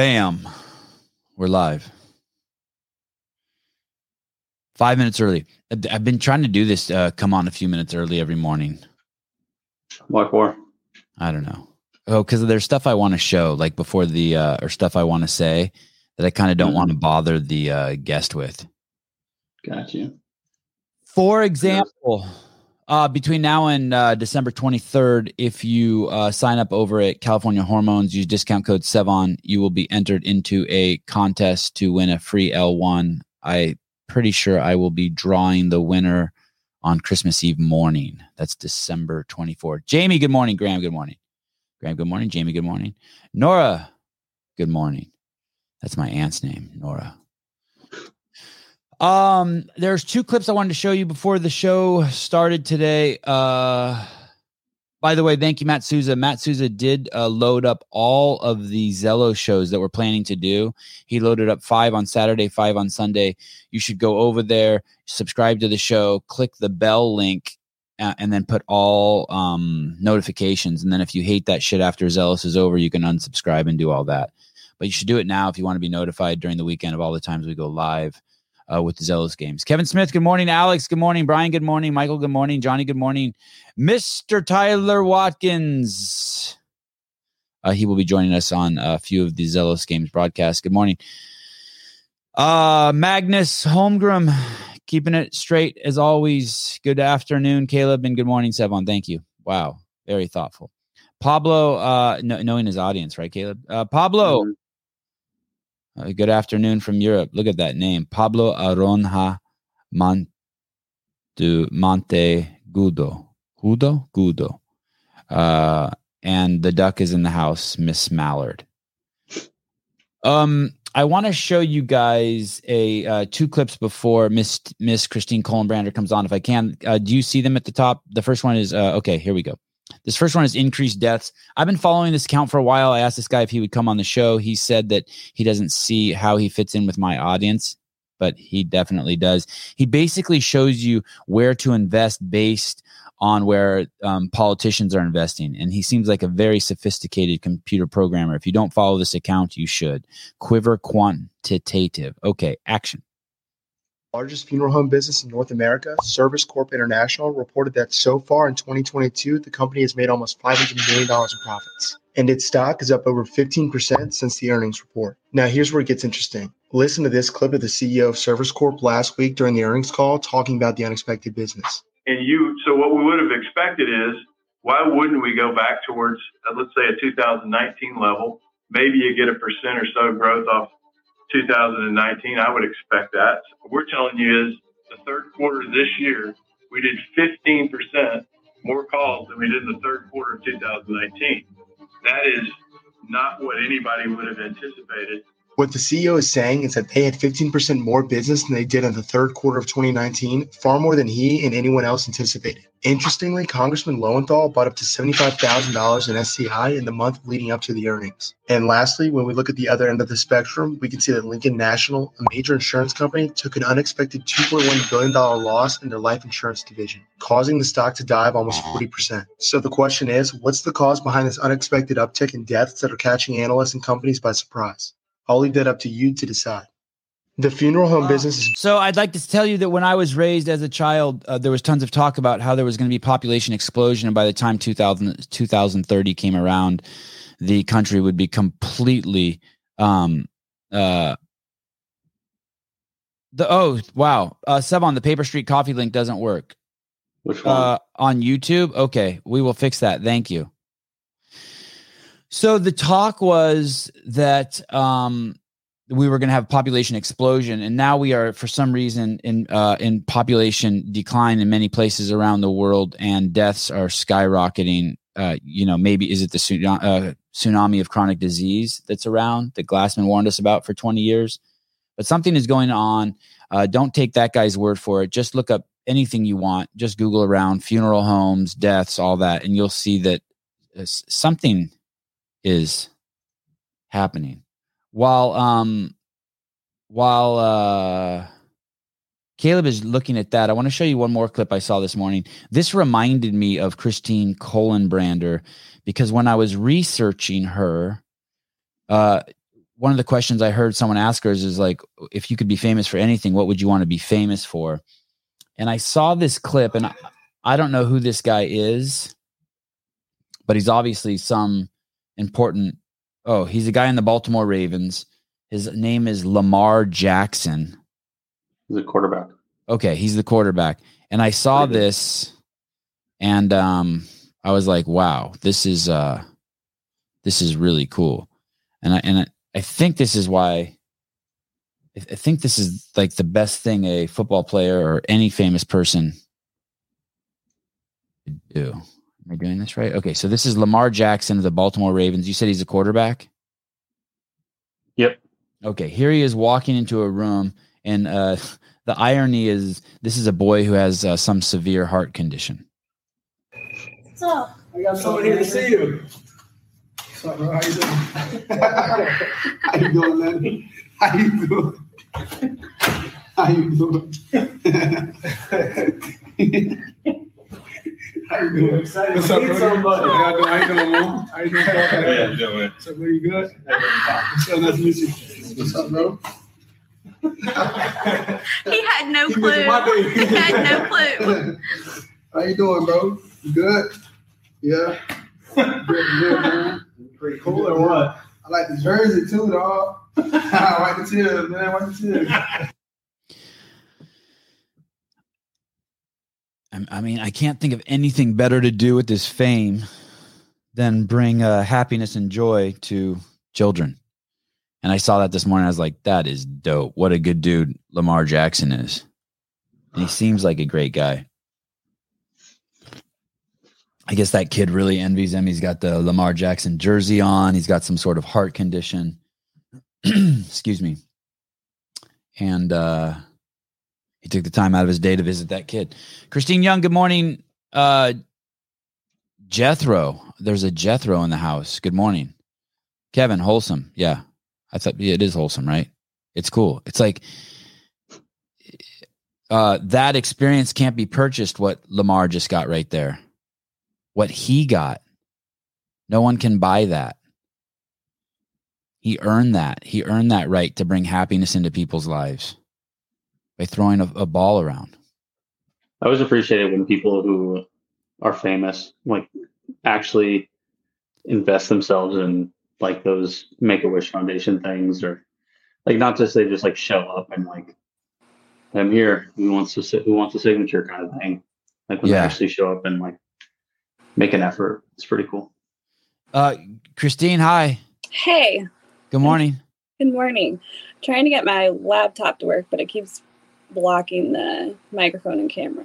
Bam. We're live. Five minutes early. I've been trying to do this, uh, come on a few minutes early every morning. What for? I don't know. Oh, because there's stuff I want to show, like before the, uh, or stuff I want to say that I kind of don't Mhm. want to bother the uh, guest with. Got you. For example, uh, between now and uh, December 23rd, if you uh, sign up over at California Hormones, use discount code SEVAN, you will be entered into a contest to win a free L1. I pretty sure I will be drawing the winner on Christmas Eve morning. That's December 24th. Jamie, good morning. Graham, good morning. Graham, good morning. Jamie, good morning. Nora, good morning. That's my aunt's name, Nora. Um, there's two clips I wanted to show you before the show started today. Uh, by the way, thank you, Matt Souza. Matt Souza did uh, load up all of the Zelos shows that we're planning to do. He loaded up five on Saturday, five on Sunday. You should go over there, subscribe to the show, click the bell link, uh, and then put all um, notifications. And then if you hate that shit after Zelos is over, you can unsubscribe and do all that. But you should do it now if you want to be notified during the weekend of all the times we go live uh, with the Zelos games. Kevin Smith, good morning. Alex, good morning. Brian, good morning. Michael, good morning. Johnny, good morning. Mr. Tyler Watkins. Uh, he will be joining us on a few of the Zelos games broadcasts. Good morning. Uh, Magnus Holmgren, keeping it straight as always. Good afternoon, Caleb, and good morning, Sevan. Thank you. Wow, very thoughtful. Pablo, uh, kn- knowing his audience, right, Caleb? Uh, Pablo, Mhm. Uh, good afternoon from Europe. Look at that name, Pablo Aronha Monte Monte Gudo. Gudo? Gudo. Uh, and the duck is in the house, Miss Mallard. Um, I want to show you guys a uh, two clips before Miss Miss Christine Kolenbrander comes on, if I can. Uh, do you see them at the top? The first one is uh, okay. Here we go. This first one is increased deaths. I've been following this account for a while. I asked this guy if he would come on the show. He said that he doesn't see how he fits in with my audience, but he definitely does. He basically shows you where to invest based on where um, politicians are investing. And he seems like a very sophisticated computer programmer. If you don't follow this account, you should. Quiver Quantitative. Okay, action. Largest funeral home business in North America, Service Corp International, reported that so far in 2022, the company has made almost $500 million in profits. And its stock is up over 15% since the earnings report. Now, here's where it gets interesting. Listen to this clip of the CEO of Service Corp last week during the earnings call talking about the unexpected business. and you so what we would have expected is why wouldn't we go back towards uh, let's say a 2019 level maybe you get a percent or so growth off 2019 i would expect that. What we're telling you is the third quarter this year we did 15% more calls than we did in the third quarter of 2019 that is not what anybody would have anticipated What the CEO is saying is that they had 15% more business than they did in the third quarter of 2019, far more than he and anyone else anticipated. Interestingly, Congressman Lowenthal bought up to $75,000 in SCI in the month leading up to the earnings. And lastly, when we look at the other end of the spectrum, we can see that Lincoln National, a major insurance company, took an unexpected $2.1 billion loss in their life insurance division, causing the stock to dive almost 40%. So the question is, what's the cause behind this unexpected uptick in deaths that are catching analysts and companies by surprise? I'll leave that up to you to decide. The funeral home business is So I'd like to tell you that when I was raised as a child, uh, there was tons of talk about how there was going to be population explosion, and by the time 2000, 2030 came around, the country would be completely. Um, uh, the oh wow, uh, Sevan, the Paper Street Coffee link doesn't work Which one? uh, on YouTube. Okay, we will fix that. Thank you. So the talk was that um, we were going to have population explosion, and now we are, for some reason, in uh, in population decline in many places around the world, and deaths are skyrocketing. Uh, you know, maybe is it the tsunami, uh, tsunami of chronic disease that's around that Glassman warned us about for twenty years? But something is going on. Uh, don't take that guy's word for it. Just look up anything you want. Just Google around funeral homes, deaths, all that, and you'll see that uh, something is happening. While um, while uh, Caleb is looking at that, I want to show you one more clip I saw this morning. This reminded me of Christine Kolenbrander because when I was researching her, uh, one of the questions I heard someone ask her is, is like, if you could be famous for anything, what would you want to be famous for? And I saw this clip, and I, I don't know who this guy is, but he's obviously some important. Oh, he's a guy in the Baltimore Ravens. His name is Lamar Jackson. He's a quarterback. Okay, he's the quarterback. And I saw good. this and um I was like, wow, this is uh this is really cool. And I and I, I think this is why I I think this is like the best thing a football player or any famous person could do. Am I doing this right? Okay, so this is Lamar Jackson of the Baltimore Ravens. You said he's a quarterback? Yep. Okay, here he is walking into a room, and uh, the irony is this is a boy who has uh, some severe heart condition. So, I got someone here to see you. What's up, bro? How you doing? How you doing, man? How you doing? How you doing? How you doing? What's up, bro? How you doing? How you doing, Mo? How you doing? How you doing? What's up, bro? You good? What's up? Nice to meet you. What's up, bro? he had no You clue. missing my day. He had no clue. How you doing, bro? You good? Yeah. Good, good, man. Pretty cool or what? I like the jersey too, dog. I like the tears, man. I like the tears. I, mean, I can't think of anything better to do with this fame than bring uh, happiness and joy to children. And I saw that this morning. I was like, that is dope. What a good dude Lamar Jackson is. And he seems like a great guy. I guess that kid really envies him. He's got the Lamar Jackson jersey on. He's got some sort of heart condition. Excuse me. And uh he took the time out of his day to visit that kid. Christine Young, good morning. Uh Jethro. There's a Jethro in the house. Good morning. Kevin, wholesome. Yeah. I thought yeah, it is wholesome, right? It's cool. It's like uh that experience can't be purchased what Lamar just got right there. What he got. No one can buy that. He earned that. He earned that right to bring happiness into people's lives by throwing a, a ball around. I always appreciate it when people who are famous like actually invest themselves in like those Make a Wish Foundation things, or like not just they just like show up and like I'm here. Who wants to si- who wants a signature kind of thing? Like when Yeah. they actually show up and like make an effort. It's pretty cool. Uh, Christine, hi. Hey, Good morning. good morning. trying to get my laptop to work, but it keeps blocking the microphone and camera.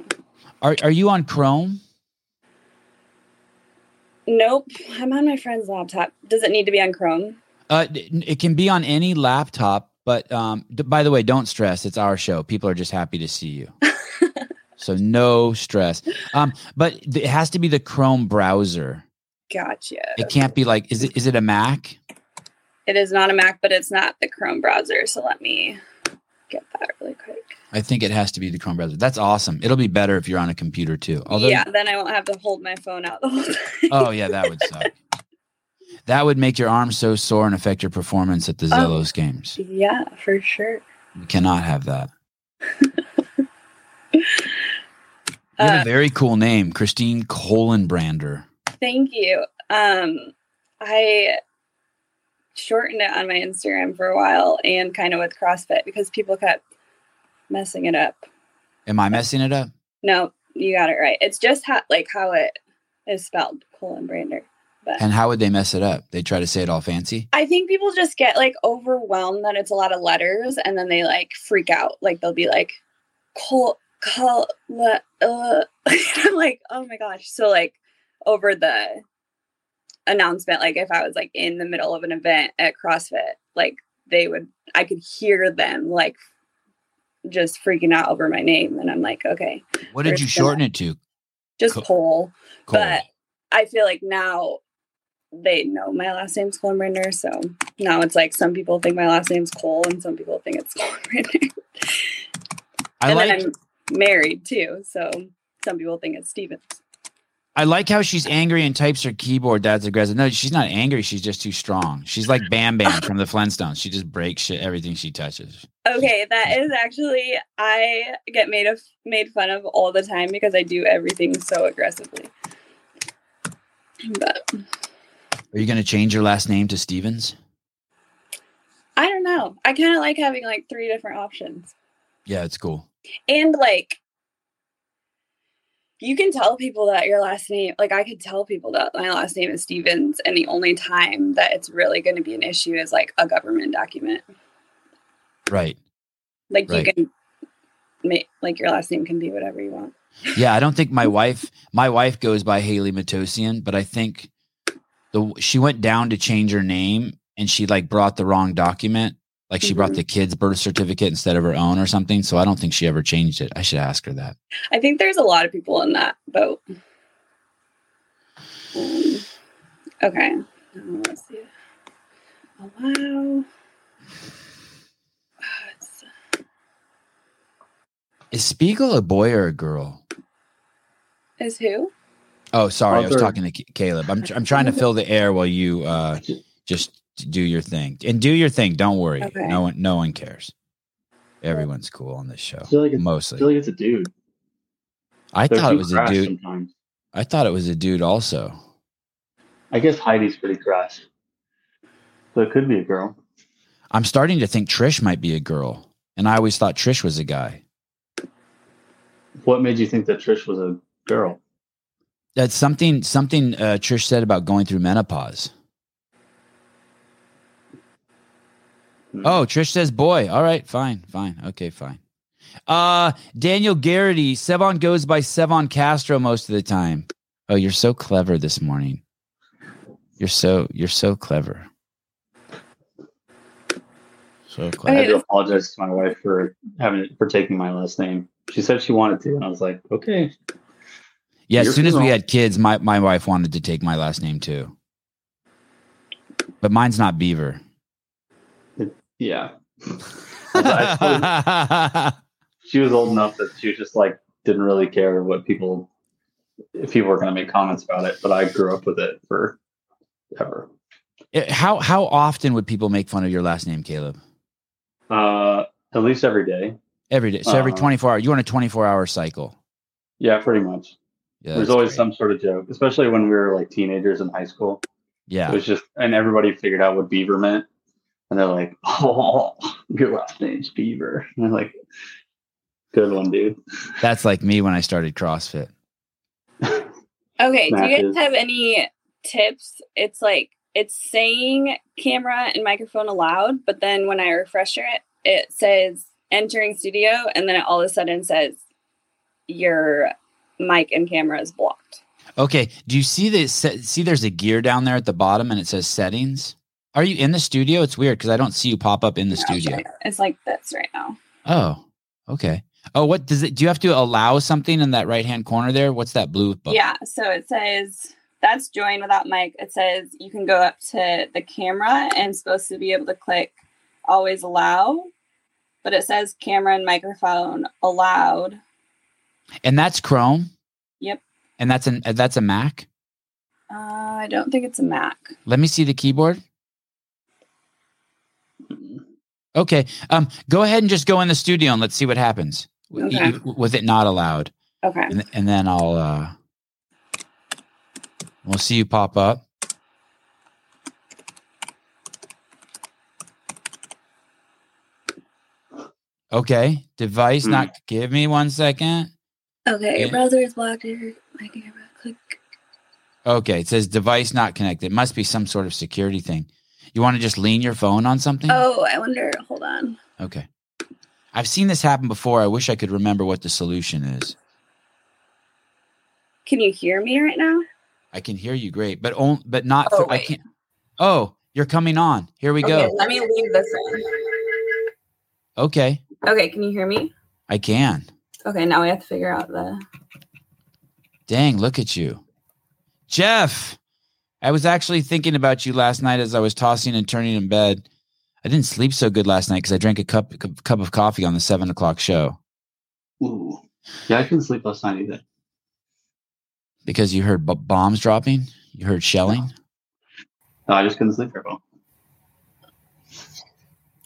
Are are you on Chrome? Nope, I'm on my friend's laptop. Does it need to be on Chrome? Uh, it can be on any laptop, but um, d- by the way, don't stress. It's our show. People are just happy to see you. so no stress. Um, but th- it has to be the Chrome browser. Gotcha. It can't be like is it is it a Mac? It is not a Mac, but it's not the Chrome browser. So let me get that really quick. I think it has to be the Chrome browser. That's awesome. It'll be better if you're on a computer too. Although, yeah, then I won't have to hold my phone out the whole time. oh yeah, that would suck. that would make your arm so sore and affect your performance at the Oh. Zelos games. yeah, for sure. You cannot have that. You have Uh, a very cool name, Christine Kolenbrander. Thank you. Um, I shortened it on my Instagram for a while and kind of with CrossFit because people kept messing it up. Am I messing it up? No, you got it right. It's just how like how it is spelled, colon brander. But And how would they mess it up? They try to say it all fancy. I think people just get like overwhelmed that it's a lot of letters and then they like freak out. Like they'll be like col col le- uh. I'm like, oh my gosh. So like over the announcement, like if I was like in the middle of an event at CrossFit, like they would I could hear them like just freaking out over my name. And I'm like, okay, What did you gonna- shorten it to? just Co- Cole. Cole. But I feel like now they know my last name's Cole Colbrander, so now it's like some people think my last name's Cole and some people think it's Colbrander. I and like then I'm married too, so some people think it's Stevens. I like how she's angry and types her keyboard. That's aggressive. No, she's not angry. She's just too strong. She's like Bam Bam from the Flintstones. She just breaks shit, everything she touches. Okay, that is actually I get made of made fun of all the time because I do everything so aggressively. But Are you going to change your last name to Stevens? I don't know. I kind of like having like three different options. Yeah, it's cool. And like you can tell people that your last name like I could tell people that my last name is Stevens and the only time that it's really going to be an issue is like a government document. Right. Like Right. you can make like your last name can be whatever you want. Yeah, I don't think my wife my wife goes by Haley Matossian, but I think the she went down to change her name and she like brought the wrong document. Like she brought the kid's birth certificate instead of her own or something. So I don't think she ever changed it. I should ask her that. I think there's a lot of people in that boat. Um, okay. Um, let's see. Oh, wow. Ah, Is Spiegel a boy or a girl? Is who? Oh, sorry. I was talking to K- Caleb. I'm, tr- I'm trying to fill the air while you uh, just do your thing and do your thing. Don't worry. Okay. No one, no one cares. Everyone's cool on this show. I feel like it's, I Mostly. feel like it's a dude. I They're thought it was a dude. Sometimes. I thought it was a dude also. I guess Heidi's pretty crass, but it could be a girl. I'm starting to think Trish might be a girl. And I always thought Trish was a guy. What made you think that Trish was a girl? That's something something uh, Trish said about going through menopause. Hmm. Oh, Trish says boy. All right, fine, fine. Okay, fine. Uh Daniel Garrity, Sevan goes by Sevan Castro most of the time. Oh, you're so clever this morning. You're so you're so clever. So I clever. had to apologize to my wife for having for taking my last name. She said she wanted to, and I was like, okay. Yeah, as You're soon as we had kids, my, my wife wanted to take my last name too. But mine's not Beaver. Yeah. She was old enough that she just like didn't really care what people if people were going to make comments about it. But I grew up with it for ever. Eh, how how often would people make fun of your last name, Caleb? Uh, at least every day. Every day. So every Uh, 24 hour. You want a 24 hour cycle. Yeah, pretty much. Yeah, There's always great. some sort of joke, especially when we were like teenagers in high school. Yeah. It was just, and everybody figured out what Beaver meant. And they're like, oh, your last name's Beaver. And I'm like, good one, dude. That's like me when I started CrossFit. Okay, do you Matches. guys have any tips? It's like it's saying camera and microphone allowed, but then when I refresh it, it says entering studio, and then it all of a sudden says your mic and camera is blocked. Okay. Do you see the see there's a gear down there at the bottom and it says settings? Are you in the studio? It's weird because I don't see you pop up in the studio. It's like this right now. Oh, okay. Oh, what does it do you have to allow something in that right hand corner there? What's that blue button? Yeah, so it says that's join without mic. It says you can go up to the camera and supposed to be able to click always allow, but it says camera and microphone allowed. And that's Chrome? Yep. And that's an that's a Mac? Uh, I don't think it's a Mac. Let me see the keyboard. Okay. Um, go ahead and just go in the studio and let's see what happens Okay. with it not allowed, Okay. and, and then I'll uh, we'll see you pop up. Okay. Device Hmm. not. Give me one second. Okay, Yeah. your browser is blocked. My camera. Click. Okay. It says device not connected. It must be some sort of security thing. You want to just lean your phone on something? Oh, I wonder. Hold on. Okay. I've seen this happen before. I wish I could remember what the solution is. Can you hear me right now? I can hear you great, but on, but not. Oh, through- I can't. Oh, you're coming on. Here we Okay, go. let me leave this in. Okay, Okay, can you hear me? I can. Okay, now we have to figure out the. Dang, look at you, Jeff. I was actually thinking about you last night as I was tossing and turning in bed. I didn't sleep so good last night because I drank a cup cup cup of coffee on the seven o'clock show. Ooh. Yeah, I couldn't sleep last night either. because you heard b- bombs dropping. You heard shelling. No, I just couldn't sleep very well.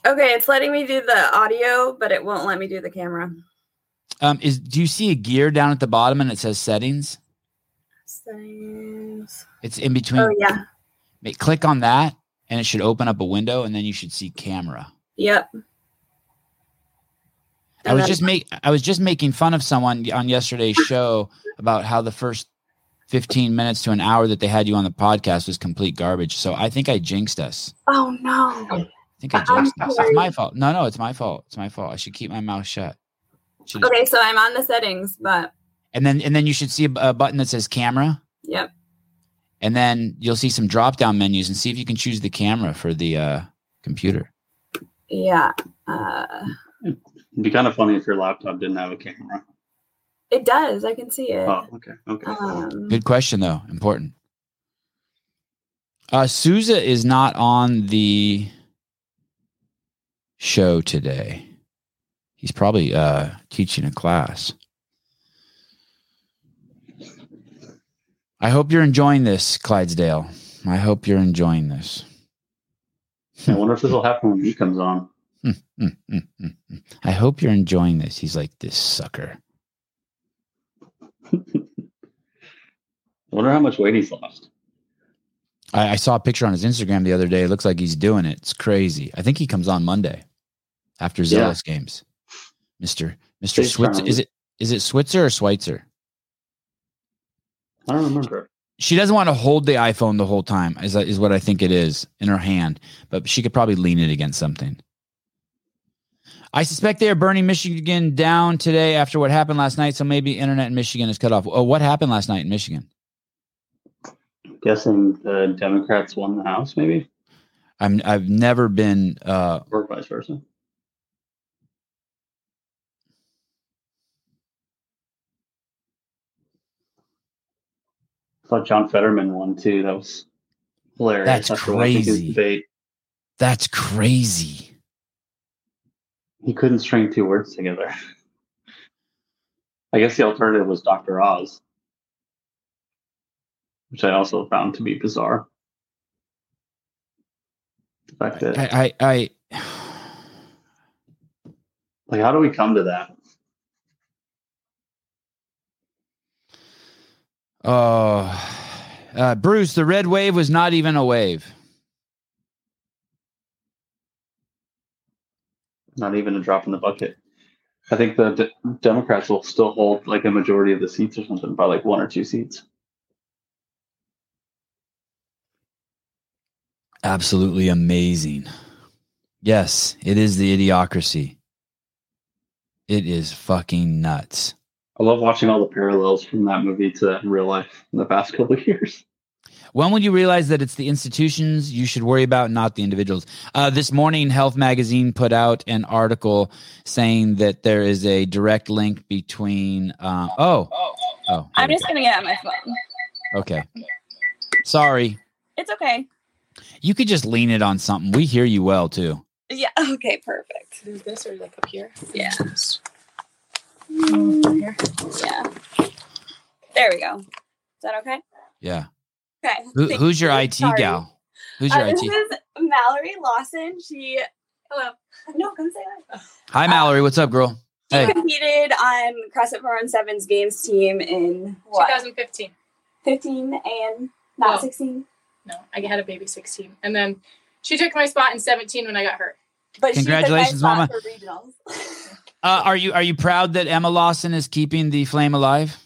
Okay, it's letting me do the audio, but it won't let me do the camera. Um, is do you see a gear down at the bottom and it says settings? Settings. It's in between. Oh yeah. Click on that, and it should open up a window, and then you should see camera. Yep. I was just make I was just making fun of someone on yesterday's show about how the first 15 minutes to an hour that they had you on the podcast was complete garbage. So I think I jinxed us. Oh no. I think I jinxed us. It's my fault. No, no, it's my fault. It's my fault. I should keep my mouth shut. Should- Okay, so I'm on the settings, but And then and then you should see a, a button that says camera. yep. And then you'll see some drop down menus and see if you can choose the camera for the uh, computer. Yeah. Uh It'd be kind of funny if your laptop didn't have a camera. it does. I can see it. Oh, okay, okay. Um Good question, though. Important. Uh, Souza is not on the show today. He's probably uh, teaching a class. I hope you're enjoying this, Clydesdale. I hope you're enjoying this. I wonder if this will happen when he comes on. Mm, mm, mm, mm, mm. I hope you're enjoying this. He's like this sucker. I wonder how much weight he's lost. I, I saw a picture on his Instagram the other day. It looks like he's doing it. It's crazy. I think he comes on Monday after Yeah. Games. Mister Big Switzer is it is it Switzer or Schweitzer? I don't remember. She doesn't want to hold the iPhone the whole time. Is that is what I think it is in her hand, but she could probably lean it against something. I suspect they are burning Michigan down today after what happened last night. So maybe internet in Michigan is cut off. Oh, what happened last night in Michigan? Guessing the Democrats won the House, maybe, I'm I've never been uh or vice versa. Thought John Fetterman won too. That was hilarious. That's crazy. debate. that's crazy. He couldn't string two words together. I guess the alternative was Dr. Oz, which I also found to be bizarre. The fact that, I I, I like, how do we come to that? Oh, uh, Bruce, the red wave was not even a wave. Not even a drop in the bucket. I think the D- Democrats will still hold like a majority of the seats or something by like one or two seats. Absolutely amazing. Yes, it is the idiocracy. It is fucking nuts. I love watching all the parallels from that movie to real life in the past couple of years. When will you realize that it's the institutions you should worry about, not the individuals? Uh, this morning, Health Magazine put out an article saying that there is a direct link between. Uh, oh, oh, I'm here just gonna get on my phone. okay. Sorry, It's okay. you could just lean it on something. We hear you well too. Yeah. Okay. Perfect. Is this or like up here? Yeah. Mm. Yeah. There we go. Is that okay? Yeah. Okay. Who, who's your you. IT Sorry. gal? Who's your Uh, this is Mallory Lawson. She. Hello. No, come say hi. Hi, Mallory. What's up, girl? She Hey. competed on CrossFit 417's games team in what? 2015. 15 and not Well, 16. No, I had a baby 16. And then she took my spot in 17 when I got hurt. But she took my Congratulations, spot Mama. For regionals. Uh, are you are you proud that Emma Lawson is keeping the flame alive?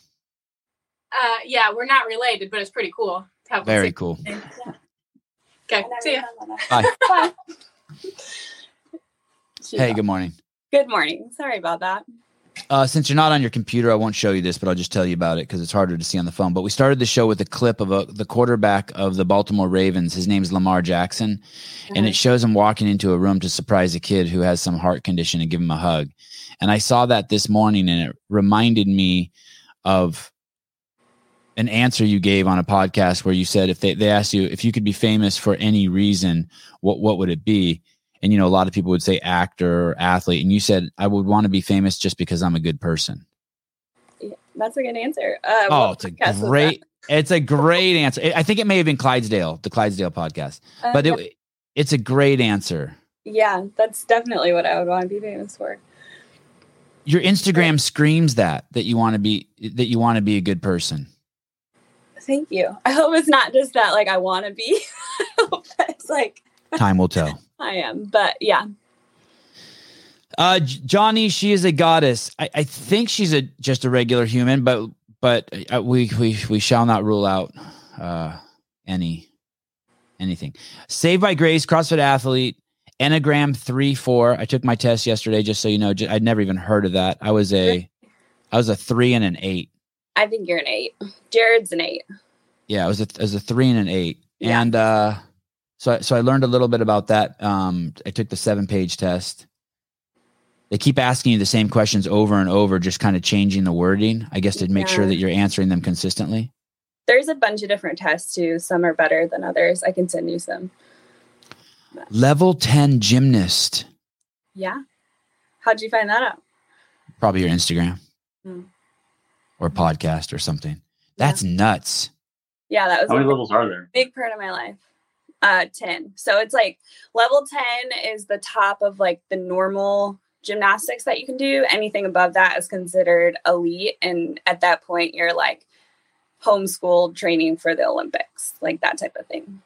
Uh, yeah, we're not related, but it's pretty cool. to Very cool. 16. Okay, see ya. done that. Bye. Bye. Hey, good morning. Good morning. Sorry about that. Uh, since you're not on your computer, I won't show you this, but I'll just tell you about it because it's harder to see on the phone. But we started the show with a clip of a, the quarterback of the Baltimore Ravens. His name's Lamar Jackson, and it shows him walking into a room to surprise a kid who has some heart condition and give him a hug. And I saw that this morning, and it reminded me of an answer you gave on a podcast where you said if they, they asked you if you could be famous for any reason, what what would it be? And you know, a lot of people would say actor or athlete, and you said I would want to be famous just because I'm a good person. Yeah, that's a good answer. Uh, Oh, it's a great, It's a great answer. I think it may have been Clydesdale, the Clydesdale podcast, but Uh, it, it's a great answer. yeah, that's definitely what I would want to be famous for. Your Instagram screams that that you want to be that you want to be a good person. Thank you. I hope it's not just that like I want to be. I hope it's like Time will tell. I am. But yeah, Uh, Johnny, she is a goddess. I, I think she's a just a regular human, but but uh, we we we shall not rule out uh any anything. Saved by Grace, CrossFit athlete, Enneagram three four. I took my test yesterday, just so you know. I'd never even heard of that. I was a I was a three and an eight. I think you're an eight. Jared's an eight. Yeah, it was a was a three and an eight, Yeah. and uh, so I- so I learned a little bit about that. Um, I took the seven page test. They keep asking you the same questions over and over, just kind of changing the wording, I guess, to make sure that you're answering them consistently. There's a bunch of different tests too. Some are better than others. I can send you some. Level ten gymnast, Yeah. How'd you find that out? probably your Instagram Hmm. or podcast or something. That's nuts. Yeah, that was How a many levels are there? big part of my life. Uh 10. So it's like level 10 is the top of like the normal gymnastics that you can do. Anything above that is considered elite. And at that point you're like homeschooled training for the Olympics, like that type of thing.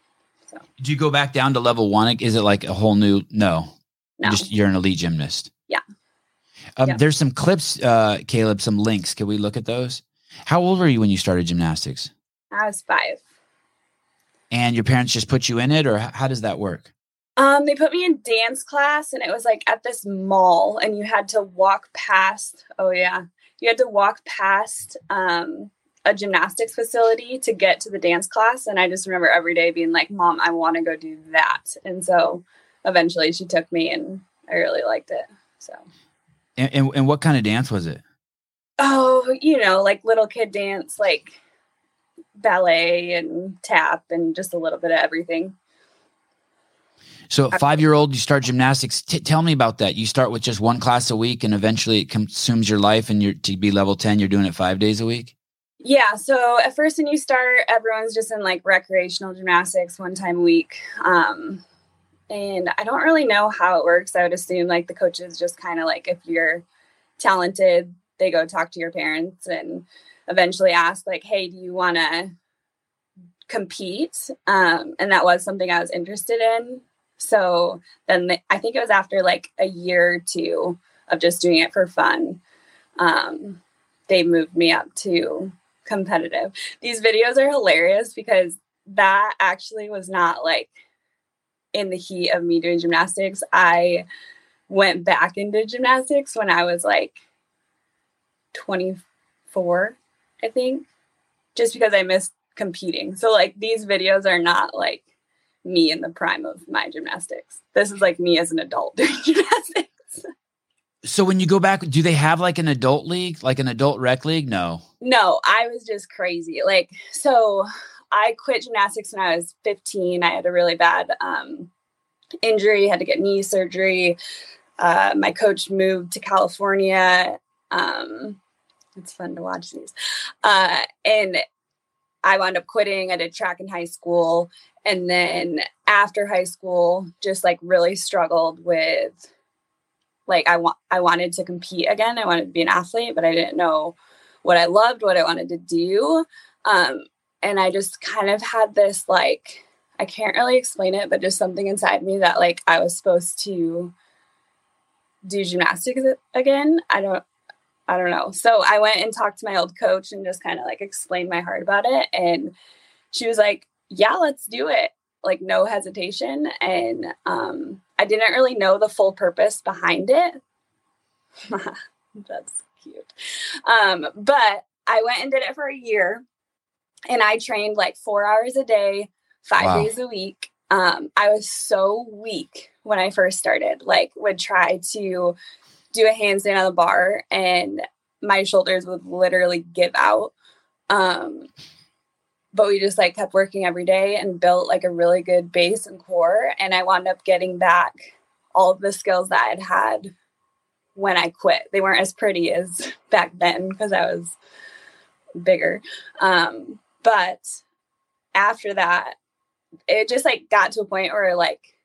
Do you go back down to level one? Is it like a whole new? No, No. just you're an elite gymnast. Yeah. Um, Yeah. There's some clips, uh, Caleb, some links. Can we look at those? How old were you when you started gymnastics? I was five. And your parents just put you in it, or how does that work? Um, they put me in dance class and it was like at this mall and you had to walk past oh yeah. You had to walk past um a gymnastics facility to get to the dance class. And I just remember every day being like, Mom, I want to go do that. And so eventually she took me and I really liked it. So And, and, and what kind of dance was it? oh, you know, like little kid dance, like ballet and tap and just a little bit of everything. So, five year old, you start gymnastics. T- tell me about that. You start with just one class a week, and eventually it consumes your life. And you're to be level ten, you're doing it five days a week. Yeah, so at first when you start, everyone's just in like recreational gymnastics one time a week. Um, and I don't really know how it works. I would assume like the coaches just kind of like if you're talented, they go talk to your parents and eventually ask like, "Hey, do you want to compete?" Um, and that was something I was interested in. So then the, I think it was after like a year or two of just doing it for fun. Um, they moved me up to competitive. These videos are hilarious because that actually was not like in the heat of me doing gymnastics. I went back into gymnastics when I was like 24, I think, just because I missed competing. So, like, these videos are not like me in the prime of my gymnastics. This is like me as an adult doing gymnastics. So, when you go back, do they have like an adult league, like an adult rec league? No. No, I was just crazy. Like, so I quit gymnastics when I was 15. I had a really bad um, injury, had to get knee surgery. Uh, my coach moved to California. Um, it's fun to watch these. Uh, and I wound up quitting. I did track in high school. And then after high school, just like really struggled with like I want I wanted to compete again. I wanted to be an athlete, but I didn't know what I loved, what I wanted to do. Um, and I just kind of had this like, I can't really explain it, but just something inside me that like I was supposed to do gymnastics again. I don't, I don't know. So I went and talked to my old coach and just kind of like explained my heart about it. And she was like, yeah, let's do it. Like no hesitation. And um, I didn't really know the full purpose behind it. That's cute. Um, but I went and did it for a year and I trained like four hours a day, five Wow. days a week. Um, I was so weak when I first started, like would try to do a handstand on the bar and my shoulders would literally give out. Um, but we just like kept working every day and built like a really good base and core. And I wound up getting back all of the skills that I'd had when I quit. They weren't as pretty as back then because I was bigger. Um, but after that, it just like got to a point where like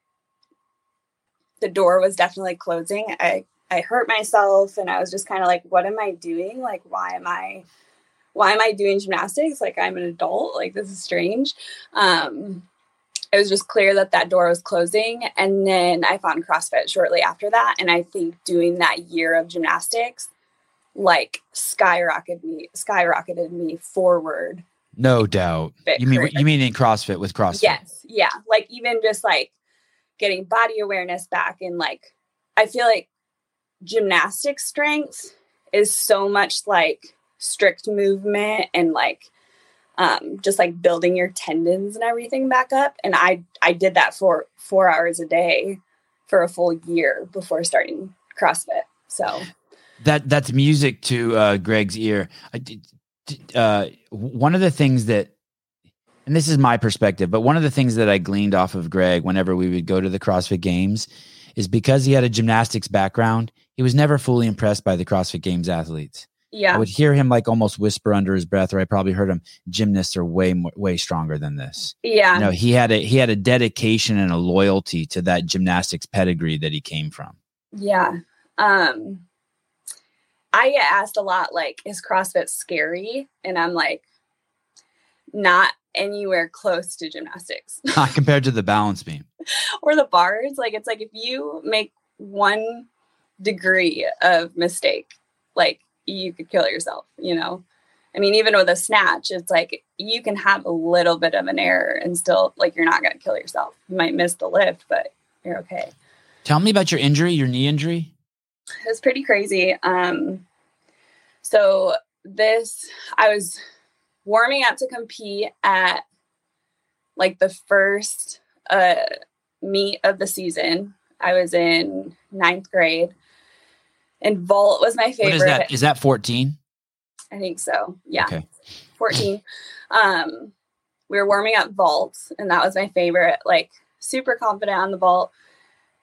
the door was definitely closing. I I hurt myself and I was just kind of like, what am I doing? Like, why am I why am I doing gymnastics? Like I'm an adult. Like this is strange. Um, it was just clear that that door was closing. And then I found CrossFit shortly after that. And I think doing that year of gymnastics like skyrocketed me, skyrocketed me forward. No doubt. You mean career. you mean in CrossFit with CrossFit? Yes. Yeah. Like even just like getting body awareness back and like I feel like gymnastic strength is so much like strict movement and like um just like building your tendons and everything back up and I I did that for 4 hours a day for a full year before starting CrossFit. So, that that's music to uh, Greg's ear. I uh, one of the things that, and this is my perspective, but one of the things that I gleaned off of Greg whenever we would go to the CrossFit Games is because he had a gymnastics background. He was never fully impressed by the CrossFit Games athletes. I would hear him like almost whisper under his breath, or I probably heard him. Gymnasts are way more, way stronger than this. Yeah. You know, he had a he had a dedication and a loyalty to that gymnastics pedigree that he came from. Yeah. Um I get asked a lot like is CrossFit scary? And I'm like not anywhere close to gymnastics Not compared to the balance beam. or the bars. Like it's like if you make one degree of mistake, like you could kill yourself, you know. I mean, even with a snatch, it's like you can have a little bit of an error and still like you're not gonna kill yourself. You might miss the lift, but you're okay. Tell me about your injury, your knee injury. it was pretty crazy. Um, so this, I was warming up to compete at like the first uh, meet of the season. I was in ninth grade, and vault was my favorite. What is that? Is that 14? I think so. Yeah. Okay. 14. Um, we were warming up vaults, and that was my favorite. Like, super confident on the vault.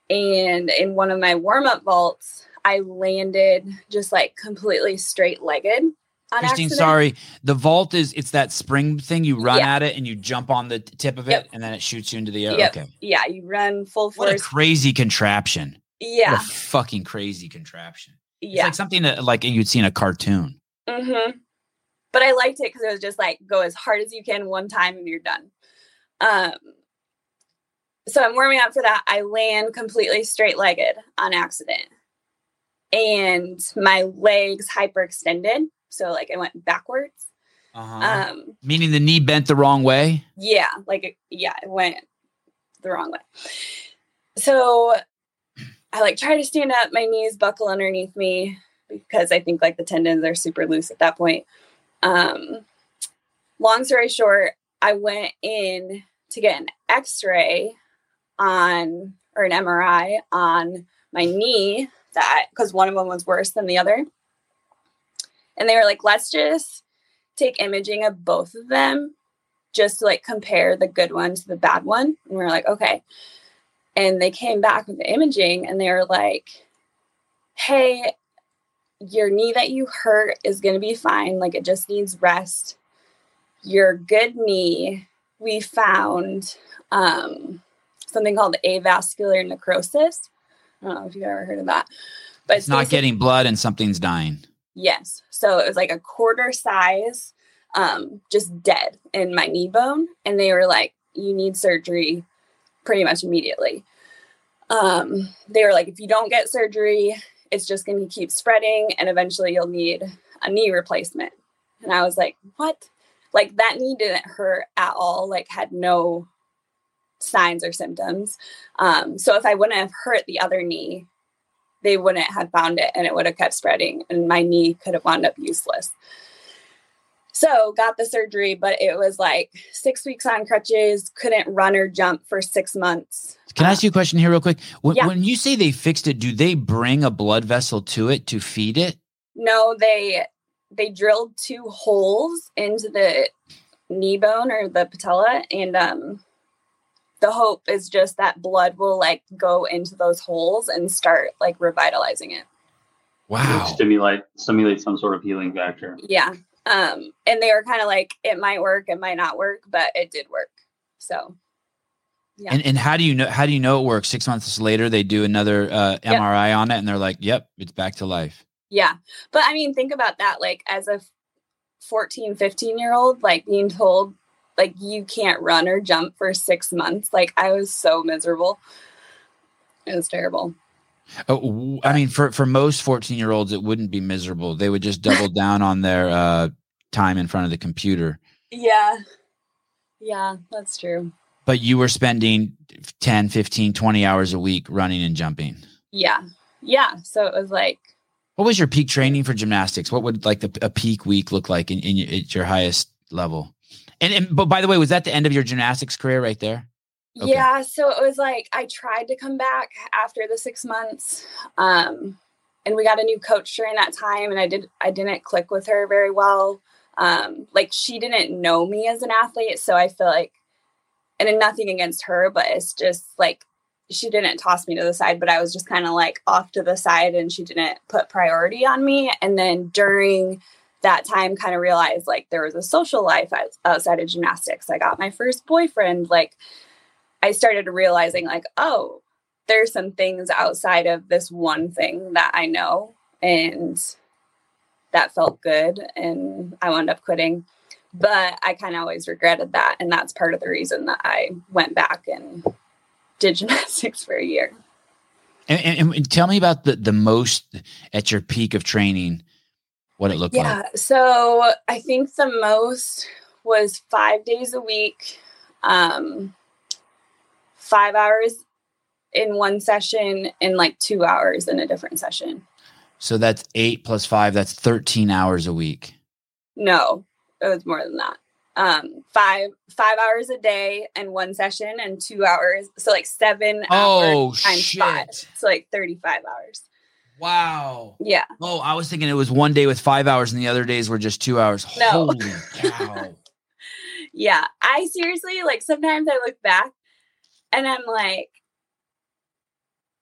And in one of my warm up vaults, I landed just like completely straight legged Christine, accident. sorry. The vault is it's that spring thing. You run Yeah. at it and you jump on the tip of it Yep. and then it shoots you into the air. Yep. Okay. Yeah, you run full force. What a crazy contraption. Yeah. Fucking crazy contraption. It's Yeah. like something that like you'd see in a cartoon. hmm But I liked it because it was just like go as hard as you can one time and you're done. Um, so I'm warming up for that. I land completely straight legged on accident, and my legs hyperextended. So like I went backwards. Uh-huh. Um, Meaning the knee bent the wrong way. yeah, like yeah, it went the wrong way. So I like try to stand up, my knees buckle underneath me because I think like the tendons are super loose at that point. Um long story short, I went in to get an x-ray on or an MRI on my knee that because one of them was worse than the other. And they were like, let's just take imaging of both of them just to like compare the good one to the bad one. And we are like, okay. And they came back with the imaging and they were like, hey, your knee that you hurt is going to be fine. Like it just needs rest. Your good knee, we found um, something called avascular necrosis. I don't know if you've ever heard of that. But It's not getting blood and something's dying. Yes. So it was like a quarter size, um, just dead in my knee bone. And they were like, you need surgery pretty much immediately. Um, they were like, if you don't get surgery, it's just going to keep spreading and eventually you'll need a knee replacement. And I was like, what? Like that knee didn't hurt at all, like had no signs or symptoms. Um, so if I wouldn't have hurt the other knee, they wouldn't have found it and it would have kept spreading and my knee could have wound up useless. So got the surgery, but it was like six weeks on crutches, couldn't run or jump for six months. Can I ask you a question here, real quick? When, Yeah. when you say they fixed it, do they bring a blood vessel to it to feed it? No, they they drilled two holes into the knee bone or the patella, and um the hope is just that blood will like go into those holes and start like revitalizing it. Wow. Stimulate stimulate some sort of healing factor. Yeah. Um, and they were kind of like, it might work, it might not work, but it did work. So yeah. And and how do you know how do you know it works? Six months later, they do another uh, Yep. MRI on it, and they're like, "Yep, it's back to life." Yeah. But I mean, think about that. Like, as a 14, 15 year old, like being told, like, you can't run or jump for six months. Like, I was so miserable. It was terrible. Oh, I mean, for for most fourteen year olds, it wouldn't be miserable. They would just double down on their uh, time in front of the computer. Yeah. Yeah, that's true. But you were spending 10, 15, 20 hours a week running and jumping. Yeah. Yeah. So it was like, What was your peak training for gymnastics? What would like the, a peak week look like in, in your, at your highest level? And, and but by the way, was that the end of your gymnastics career right there? Okay. Yeah, so it was like I tried to come back after the six months, um, and we got a new coach during that time, and I did I didn't click with her very well. Um, like she didn't know me as an athlete, so I feel like, and nothing against her, but it's just like she didn't toss me to the side, but I was just kind of like off to the side, and she didn't put priority on me. And then during that time, kind of realized like there was a social life outside of gymnastics. I got my first boyfriend, like. I started realizing like, oh, there's some things outside of this one thing that I know and that felt good and I wound up quitting. But I kind of always regretted that and that's part of the reason that I went back and did gymnastics for a year. And, and, and tell me about the the most at your peak of training, what it looked Yeah, like. Yeah. So I think the most was 5 days a week. Um 5 hours in one session and like 2 hours in a different session. So that's eight plus five. That's thirteen hours a week. No, it was more than that. Um, five five hours a day and one session and two hours. So like seven Oh hours times shit! five. So like thirty five hours. Wow. Yeah. Oh, I was thinking it was one day with five hours, and the other days were just two hours. No. Holy cow! Yeah. I seriously like sometimes I look back and I'm like,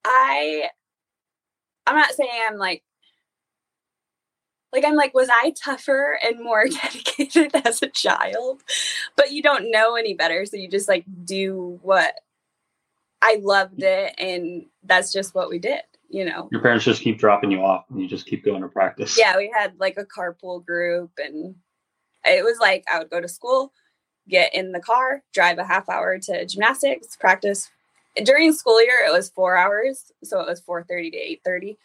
I I'm not saying I'm like like I'm like, was I tougher and more dedicated as a child? But you don't know any better, so you just like do what I loved it, and that's just what we did, you know. Your parents just keep dropping you off, and you just keep going to practice. Yeah, we had like a carpool group, and it was like I would go to school, get in the car, drive a half hour to gymnastics, practice. During school year, it was four hours, so it was four thirty to eight thirty,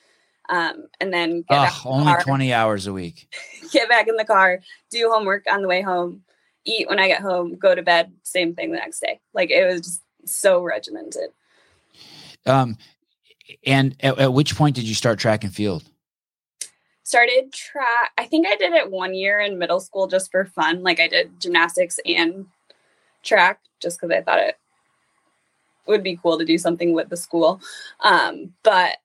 um, and then get Ugh, the only car, twenty hours a week. get back in the car, do homework on the way home, eat when I get home, go to bed, same thing the next day. Like it was just so regimented. Um, and at, at which point did you start track and field? Started track i think i did it one year in middle school just for fun like i did gymnastics and track just because i thought it would be cool to do something with the school um, but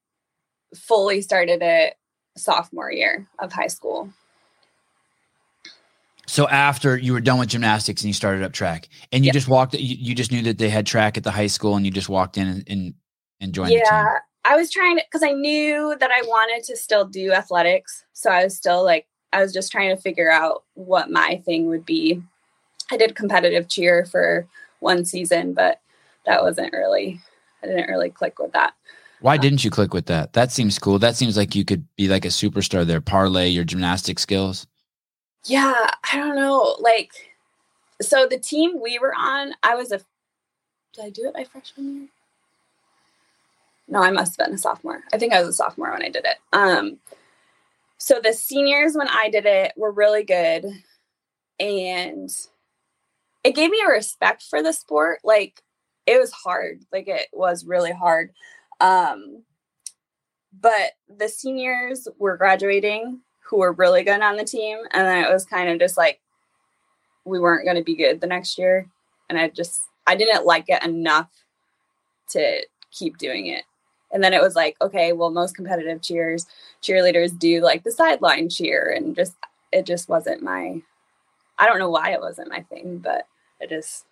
fully started it sophomore year of high school So after you were done with gymnastics and you started up track, and you Yeah. just walked, you, you just knew that they had track at the high school, and you just walked in and and, and joined the team. yeah i was trying to because i knew that i wanted to still do athletics so i was still like i was just trying to figure out what my thing would be i did competitive cheer for one season but that wasn't really i didn't really click with that Why didn't you click with that? That seems cool. That seems like you could be like a superstar there. Parlay your gymnastic skills. yeah i don't know like so the team we were on i was a did i do it my freshman year no i must have been a sophomore. I think i was a sophomore when i did it. Um so the seniors when i did it were really good and it gave me a respect for the sport. Like it was hard. Like it was really hard. Um but the seniors were graduating who were really good on the team and then it was kind of just like we weren't going to be good the next year and i just i didn't like it enough to keep doing it and then it was like okay well most competitive cheers cheerleaders do like the sideline cheer and just it just wasn't my i don't know why it wasn't my thing but it just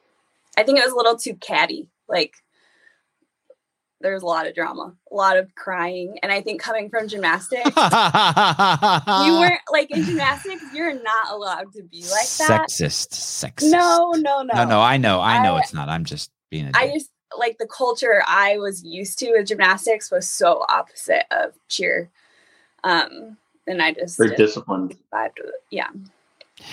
i think it was a little too catty like there's a lot of drama, a lot of crying. And I think coming from gymnastics, you weren't like in gymnastics, you're not allowed to be like that. Sexist. Sexist. No, no, no. No, no, I know. I know I- it's not. I'm just being a I dick. just like the culture I was used to with gymnastics was so opposite of cheer. Um, and I just Very didn't disciplined. vibe with it. yeah.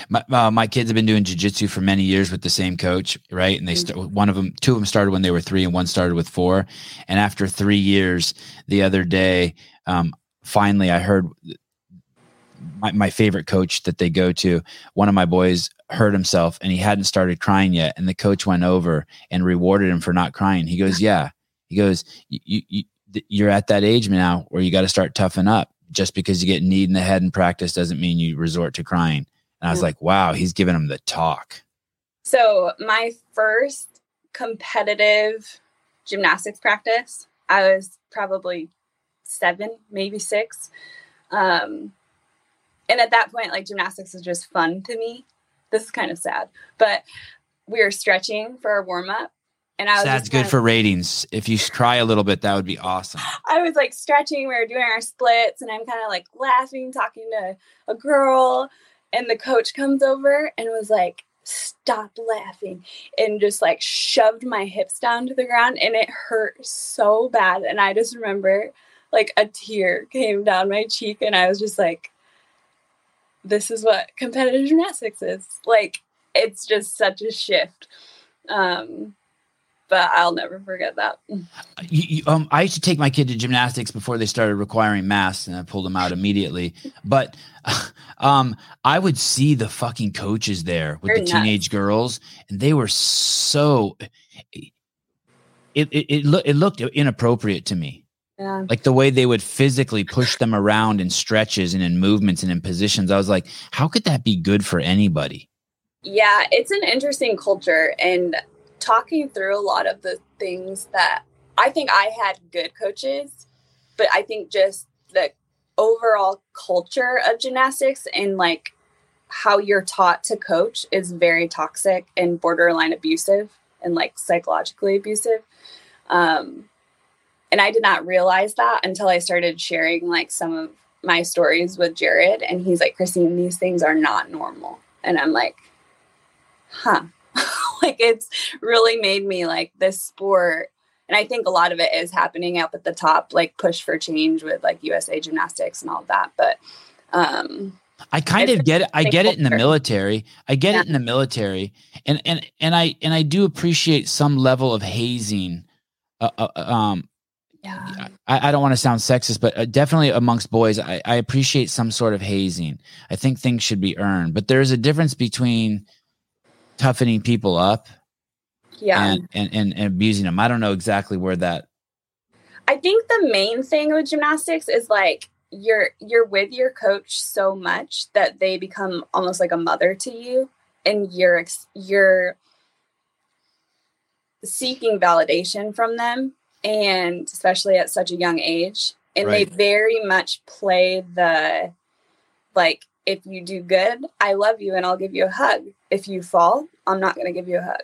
my, uh, my kids have been doing jujitsu for many years with the same coach, right? And they Mm-hmm. st- one of them, two of them started when they were three, and one started with four. And after three years, the other day, um, finally, I heard my, my favorite coach that they go to. One of my boys hurt himself, and he hadn't started crying yet. And the coach went over and rewarded him for not crying. He goes, "Yeah." He goes, "You, you, you you're at that age now where you got to start toughing up. Just because you get kneed in the head in practice doesn't mean you resort to crying." And I was Yeah. like, wow, he's giving him the talk. So my first competitive gymnastics practice, I was probably seven, maybe six. Um, and at that point, like gymnastics was just fun to me. This is kind of sad, but we were stretching for our warm up, and I was That's good kinda- for ratings. If you cry a little bit, that would be awesome. I was like stretching. We were doing our splits, and I'm kind of like laughing, talking to a girl. And the coach comes over and was like, Stop laughing, and just like shoved my hips down to the ground. And it hurt so bad. And I just remember like a tear came down my cheek, and I was just like, This is what competitive gymnastics is. Like, it's just such a shift. Um, but I'll never forget that. You, you- um, I used to take my kid to gymnastics before they started requiring masks, and I pulled them out immediately. But um, I would see the fucking coaches there with They're the nuts. teenage girls, and they were so. It it it, loo- it looked inappropriate to me. Yeah. like the way they would physically push them around in stretches and in movements and in positions. I was like, how could that be good for anybody? Yeah, it's an interesting culture and talking through a lot of the things that I think I had good coaches, but I think just the overall culture of gymnastics and like how you're taught to coach is very toxic and borderline abusive and like psychologically abusive. Um and I did not realize that until I started sharing like some of my stories with Jared and he's like Christine these things are not normal. And I'm like huh like it's really made me like this sport and i think a lot of it is happening up at the top like push for change with like usa gymnastics and all of that but um I kind of get it. I get it in the military. I get Yeah. it in the military, and and and I and I do appreciate some level of hazing. Uh, uh, um, yeah I, I don't want to sound sexist, but uh, definitely amongst boys, I, I appreciate some sort of hazing. I think things should be earned, but there's a difference between toughening people up yeah and, and, and, and abusing them. I don't know exactly where that. i think the main thing with gymnastics is like you're you're with your coach so much that they become almost like a mother to you and you're ex- you're seeking validation from them and especially at such a young age and Right. they very much play the like if you do good i love you and i'll give you a hug if you fall i'm not going to give you a hug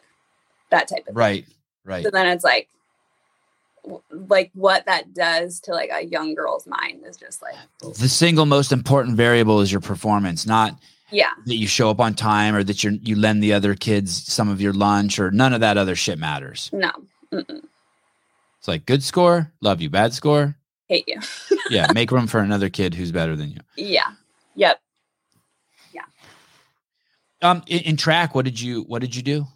that type of thing. Right, right. so then it's like like what that does to like a young girl's mind is just like The single most important variable is your performance, not yeah that you show up on time or that you you lend the other kids some of your lunch or none of that other shit matters. no Mm-mm. It's like good score, love you. Bad score, hate you yeah, make room for another kid who's better than you. yeah yep Yeah. Um, in, in track, what did you what did you do?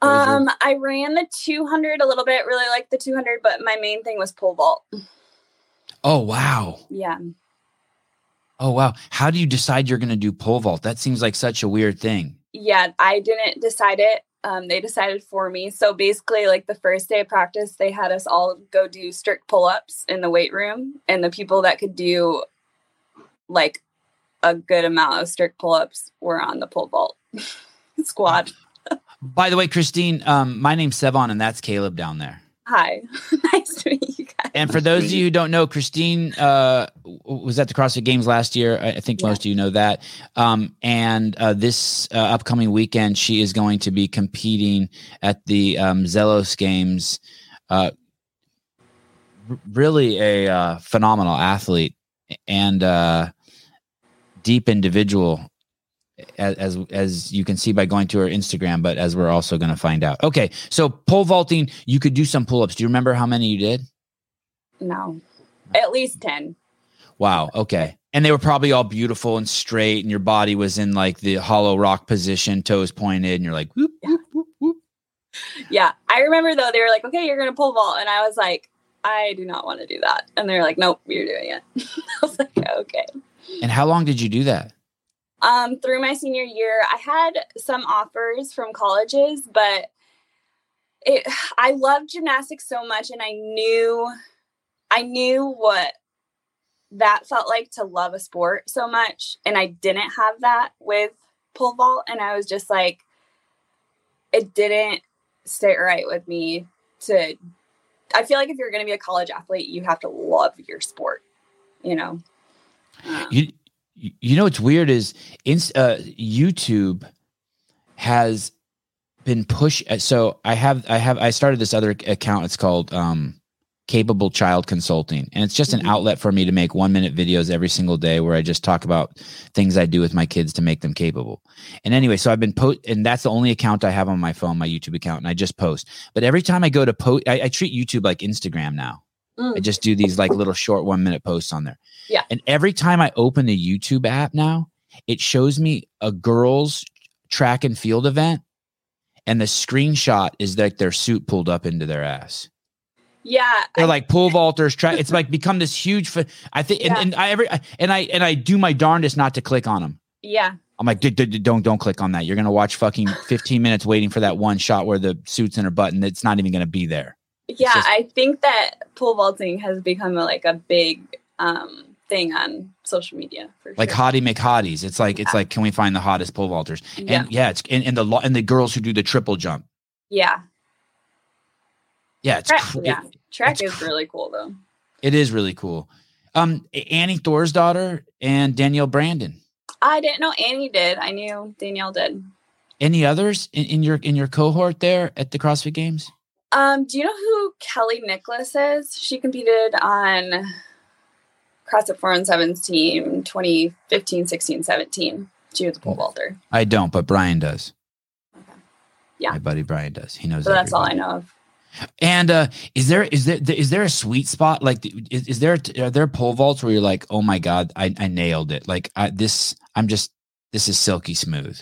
What was your- um i ran the 200 a little bit really like the 200 but my main thing was pole vault Oh wow, yeah oh wow. How do you decide you're going to do pole vault? That seems like such a weird thing. yeah i didn't decide it um, they decided for me so basically like the first day of practice they had us all go do strict pull-ups in the weight room and the people that could do like a good amount of strict pull-ups were on the pole vault squad By the way, Christine, um, my name's Sevan, and that's Caleb down there. Hi nice to meet you guys And for those of you who don't know, Christine uh, was at the CrossFit Games last year. I I think Yeah. most of you know that. Um, and uh, this uh, upcoming weekend, she is going to be competing at the um, Zelos Games. Uh, r- really a uh, phenomenal athlete and uh, deep individual, as, as as you can see by going to her Instagram. But as we're also going to find out. Okay, so pole vaulting, you could do some pull ups. Do you remember how many you did? No, at least ten. Wow. Okay. And they were probably all beautiful and straight, and your body was in like the hollow rock position, toes pointed, and you're like, whoop, whoop, whoop, whoop. Yeah, I remember though they were like, "Okay, you're gonna pole vault," and I was like, "I do not want to do that," and they're like, "Nope, you're doing it." I was like, "Okay." And how long did you do that? Um, through my senior year, I had some offers from colleges, but it I loved gymnastics so much and I knew I knew what that felt like to love a sport so much and I didn't have that with pole vault and I was just like it didn't sit right with me to I feel like if you're going to be a college athlete, you have to love your sport, you know. Um, You you know what's weird is in uh, YouTube has been push. uh, So I have I have I started this other account. It's called um, Capable Child Consulting, and it's just an Mhm. outlet for me to make one minute videos every single day where I just talk about things I do with my kids to make them capable. And anyway, so I've been post, and that's the only account I have on my phone, my YouTube account, and I just post. But every time I go to post, I, I treat YouTube like Instagram now. I mm, just do these like little short one minute posts on there. Yeah. And every time I open the YouTube app now, it shows me a girls track and field event. And the screenshot is like their suit pulled up into their ass. yeah, They're I- like pole vaulters, track. It's like become this huge. Fa- I think, and, Yeah. and I every and I and I do my darndest not to click on them. yeah, I'm like, "D- d- d- don't don't click on that. You're gonna watch fucking 15 minutes waiting for that one shot where the suit's in her button. and it's not even gonna be there. Yeah. just- I think that pole vaulting has become a, like a big um thing on social media for Like sure. hottie McHotties. It's like it's like, can we find the hottest pole vaulters? yeah, And yeah, it's and, and the lo- and the girls who do the triple jump. yeah, Yeah, it's Track- cr- yeah. it- Track is cr- really cool though. it is really cool. Um, Annie Thorisdottir and Danielle Brandon. I didn't know Annie did. I knew Danielle did. Any others in, in your in your cohort there at the CrossFit Games? Um, do you know who Kelly Nicholas is? She competed on CrossFit 4 and 7's team 2015, 16, 17. She was a pole vaulter. I don't, but Brian does. Okay. Yeah. my buddy Brian does. He knows. So that's all I know of. And uh, is there is there is there a sweet spot? Like, is, is there are there pole vaults where you're like, oh my god, I, I nailed it. Like I, this, I'm just this is silky smooth.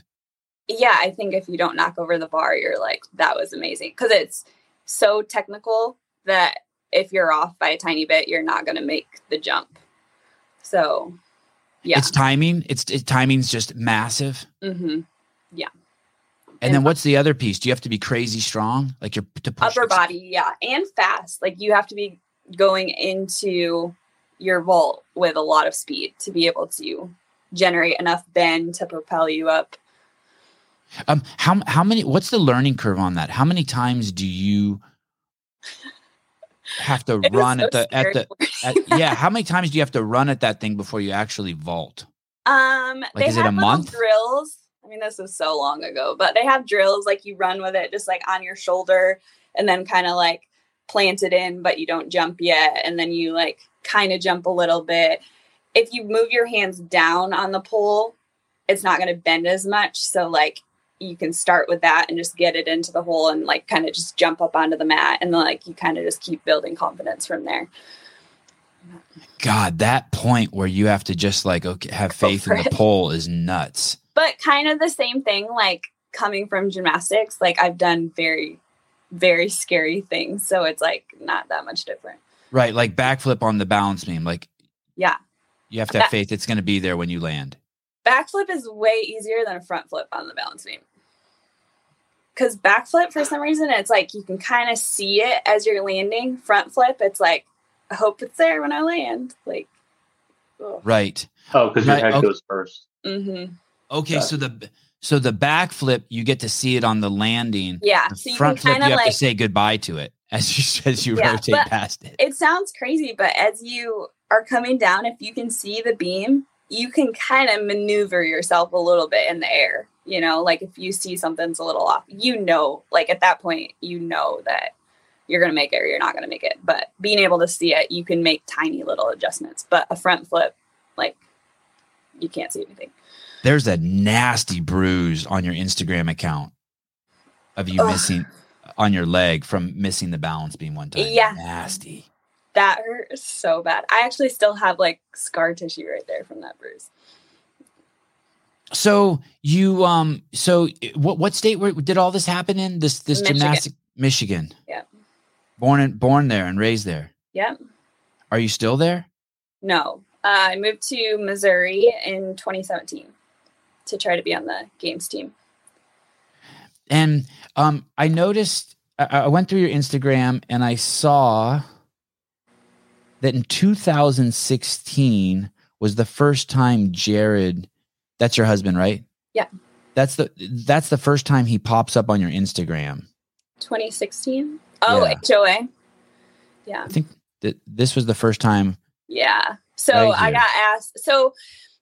Yeah, I think if you don't knock over the bar, you're like, that was amazing. Because it's so technical that if you're off by a tiny bit, you're not going to make the jump. So, yeah. It's timing. It's it, timing's just massive. Mm-hmm. And And then what's the other piece? Do you have to be crazy strong? Like you're to push upper body yeah and fast like you have to be going into your vault with a lot of speed to be able to generate enough bend to propel you up Um, how how many? What's the learning curve on that? How many times do you have to It run so at the at the at, yeah? How many times do you have to run at that thing before you actually vault? um Like, they is it a have month? drills i mean this was so long ago but they have drills like you run with it just like on your shoulder and then kind of like plant it in but you don't jump yet and then you like kind of jump a little bit if you move your hands down on the pole it's not going to bend as much so like you can start with that and just get it into the hole and like kind of just jump up onto the mat and like you kind of just keep building confidence from there God, that point where you have to just like okay, have faith in the pole is nuts. but kind of the same thing like coming from gymnastics like i've done very very scary things so it's like not that much different Right, like backflip on the balance beam. Like yeah you have to have That- faith it's going to be there when you land. backflip is way easier than a front flip on the balance beam because backflip for some reason it's like you can kind of see it as you're landing front flip it's like i hope it's there when i land like Right. Oh, because your Right, head okay. goes first. mm-hmm. Okay, Got so the so the backflip you get to see it on the landing. yeah The so you front flip you have like to say goodbye to it as you as you Yeah, rotate but- past it. it sounds crazy, but as you are coming down, if you can see the beam, you can kind of maneuver yourself a little bit in the air. You know, like if you see something's a little off, you know, like at that point, you know that you're going to make it or you're not going to make it. But being able to see it, you can make tiny little adjustments. But a front flip, like you can't see anything. There's a nasty bruise on your Instagram account of you Ugh. missing on your leg from missing the balance beam one time. Yeah. Nasty. That hurt so bad. I actually still have like scar tissue right there from that bruise. So you um so what what state did all this happen in? This this Michigan. gymnastic Michigan. Yeah. Born in born there and raised there. Yep. Are you still there? No. Uh, I moved to Missouri in 2017 to try to be on the games team. And um, I noticed, I, I went through your Instagram and I saw that in 2016 was the first time Jared, that's your husband, right? Yeah. That's the that's the first time he pops up on your Instagram. 2016. Oh, Yeah. HOA. Yeah. I think that this was the first time. Yeah. So Right I got asked. So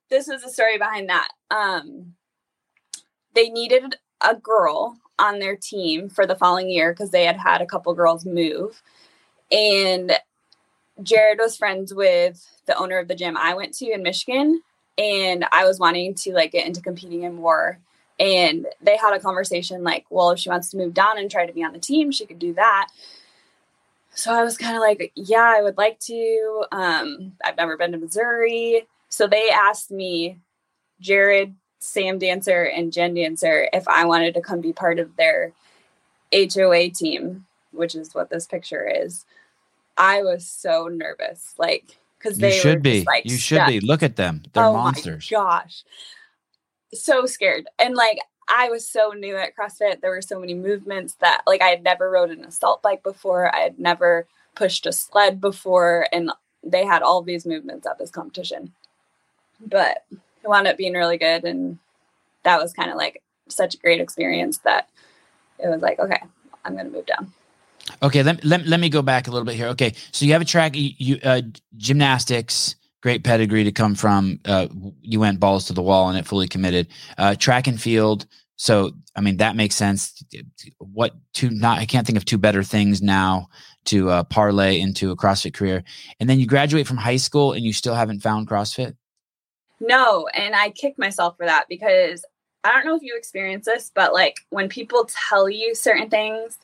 this is the story behind that. Um, they needed a girl on their team for the following year because they had had a couple girls move, and Jared was friends with the owner of the gym I went to in Michigan, and I was wanting to like get into competing in more. And they had a conversation like, well, if she wants to move down and try to be on the team, she could do that. So I was kind of like, yeah, I would like to. Um, I've never been to Missouri. So they asked me, Jared, Sam Dancer, and Jen Dancer, if I wanted to come be part of their HOA team, which is what this picture is. I was so nervous, like, because You they were should be. like you should stuck. be. Look at them. They're oh monsters. My gosh. So scared. And like I was so new at CrossFit. There were so many movements that like I had never rode an assault bike before. I had never pushed a sled before and they had all these movements at this competition. But it wound up being really good and that was kind of like such a great experience that it was like, okay, I'm gonna move down. Okay, let, let, let me go back a little bit here. Okay, so you have a track, you, you uh, gymnastics, great pedigree to come from. Uh, you went balls to the wall and it fully committed. Uh, track and field. So I mean that makes sense. What two? Not I can't think of two better things now to uh, parlay into a CrossFit career. And then you graduate from high school and you still haven't found CrossFit. No, and I kicked myself for that because I don't know if you experience this, but like when people tell you certain things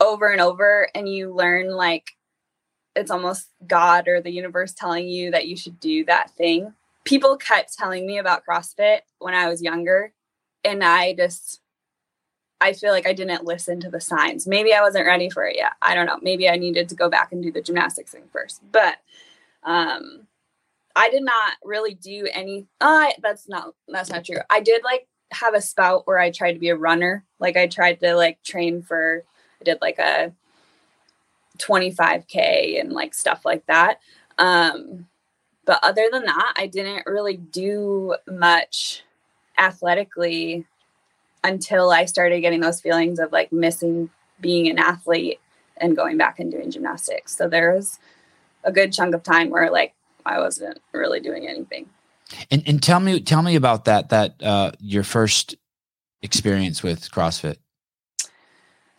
over and over and you learn like it's almost God or the universe telling you that you should do that thing. People kept telling me about CrossFit when I was younger and I just I feel like I didn't listen to the signs. Maybe I wasn't ready for it yet. I don't know. Maybe I needed to go back and do the gymnastics thing first. But um I did not really do any uh that's not that's not true. I did like have a spout where I tried to be a runner. Like I tried to like train for I did like a 25k and like stuff like that. Um but other than that, I didn't really do much athletically until I started getting those feelings of like missing being an athlete and going back and doing gymnastics. So there was a good chunk of time where like I wasn't really doing anything. And and tell me tell me about that that uh, your first experience with CrossFit.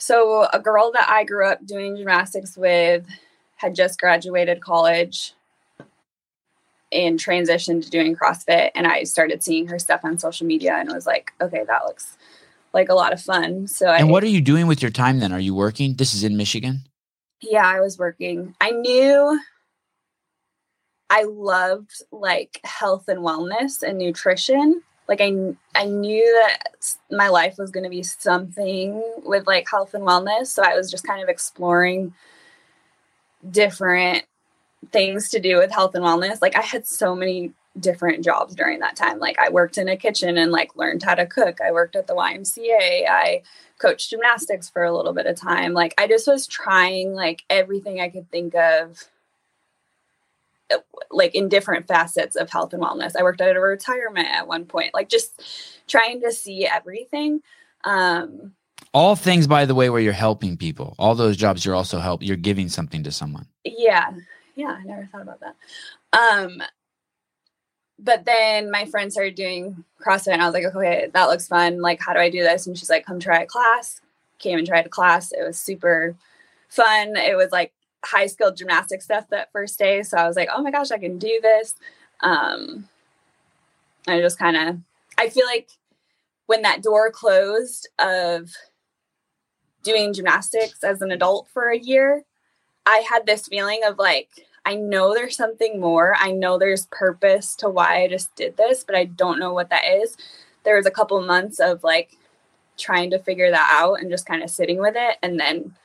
So a girl that I grew up doing gymnastics with had just graduated college and transitioned to doing CrossFit and I started seeing her stuff on social media and was like, okay, that looks like a lot of fun. So I And what are you doing with your time then? Are you working? This is in Michigan. yeah, I was working. I knew I loved like health and wellness and nutrition. Like I I knew that my life was going to be something with like health and wellness, so I was just kind of exploring different things to do with health and wellness. Like I had so many different jobs during that time. Like I worked in a kitchen and like learned how to cook. I worked at the YMCA. I coached gymnastics for a little bit of time. Like I just was trying like everything I could think of like in different facets of health and wellness. I worked at a retirement at one point, like just trying to see everything. Um All things, by the way, where you're helping people. All those jobs, you're also help. You're giving something to someone. yeah. Yeah, I never thought about that. Um but then my friend started doing CrossFit and I was like, okay, that looks fun. Like, how do I do this? And she's like, come try a class. Came and tried a class. It was super fun. It was like high skilled gymnastic stuff that first day. So I was like, oh my gosh, I can do this. Um, I just kind of, I feel like when that door closed of doing gymnastics as an adult for a year, I had this feeling of like, I know there's something more. I know there's purpose to why I just did this, but I don't know what that is. There was a couple months of like trying to figure that out and just kind of sitting with it and then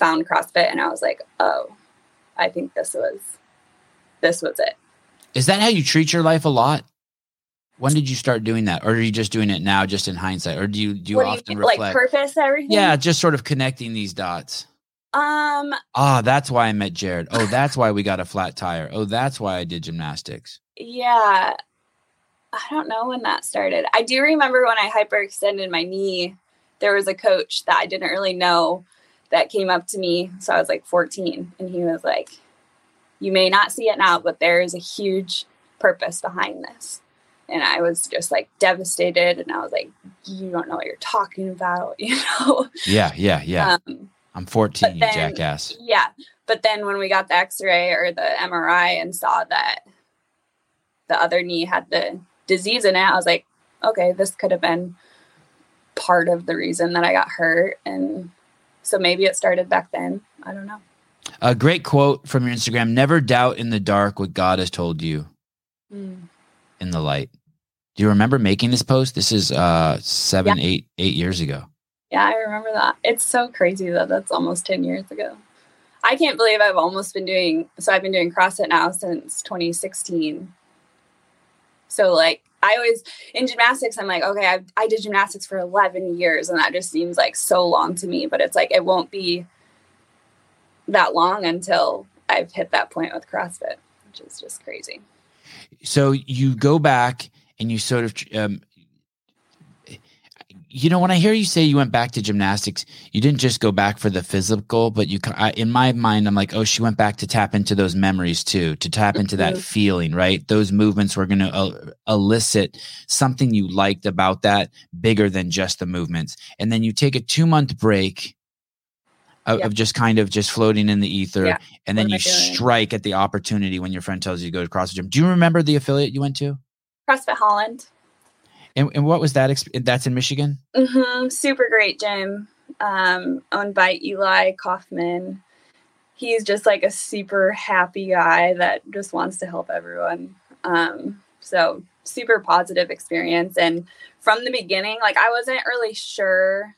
found CrossFit and I was like, "Oh, I think this was this was it." Is that how you treat your life a lot? When did you start doing that, or are you just doing it now, just in hindsight, or do you do you What often you, reflect? like purpose everything? yeah, just sort of connecting these dots. Um, Ah, that's why I met Jared. Oh, that's why we got a flat tire. Oh, that's why I did gymnastics. yeah. I don't know when that started. I do remember when I hyperextended my knee, there was a coach that I didn't really know that came up to me. So I was like 14 and he was like, "You may not see it now, but there is a huge purpose behind this." And I was just like devastated and I was like, "You don't know what you're talking about," you know. Yeah, yeah, yeah. Um, I'm 14, but you then- jackass. Yeah. But then when we got the x ray or the MRI and saw that the other knee had the disease in it, I was like, okay, this could have been part of the reason that I got hurt. And so maybe it started back then. I don't know. A great quote from your Instagram Never doubt in the dark what God has told you Mm. in the light. Do you remember making this post? This is uh seven, eight, eight years ago. Yeah, I remember that. It's so crazy that that's almost 10 years ago. I can't believe I've almost been doing so I've been doing CrossFit now since 2016. So like I always in gymnastics I'm like, okay, I I did gymnastics for 11 years and that just seems like so long to me, but it's like it won't be that long until I've hit that point with CrossFit, which is just crazy. so you go back and you sort of um, you know when i hear you say you went back to gymnastics you didn't just go back for the physical but you I, in my mind i'm like oh she went back to tap into those memories too to tap into that Mhm. feeling right those movements were going to uh, elicit something you liked about that bigger than just the movements and then you take a two month break of, Yeah. of just kind of just floating in the ether Yeah. and then you am I doing? strike at the opportunity when your friend tells you to go to CrossFit gym. Do you remember the affiliate you went to? CrossFit Holland. And, and what was that? Exp- that's in Michigan. hmm Super great gym, um, owned by Eli Kaufman. He's just like a super happy guy that just wants to help everyone. Um, so super positive experience. And from the beginning, like I wasn't really sure,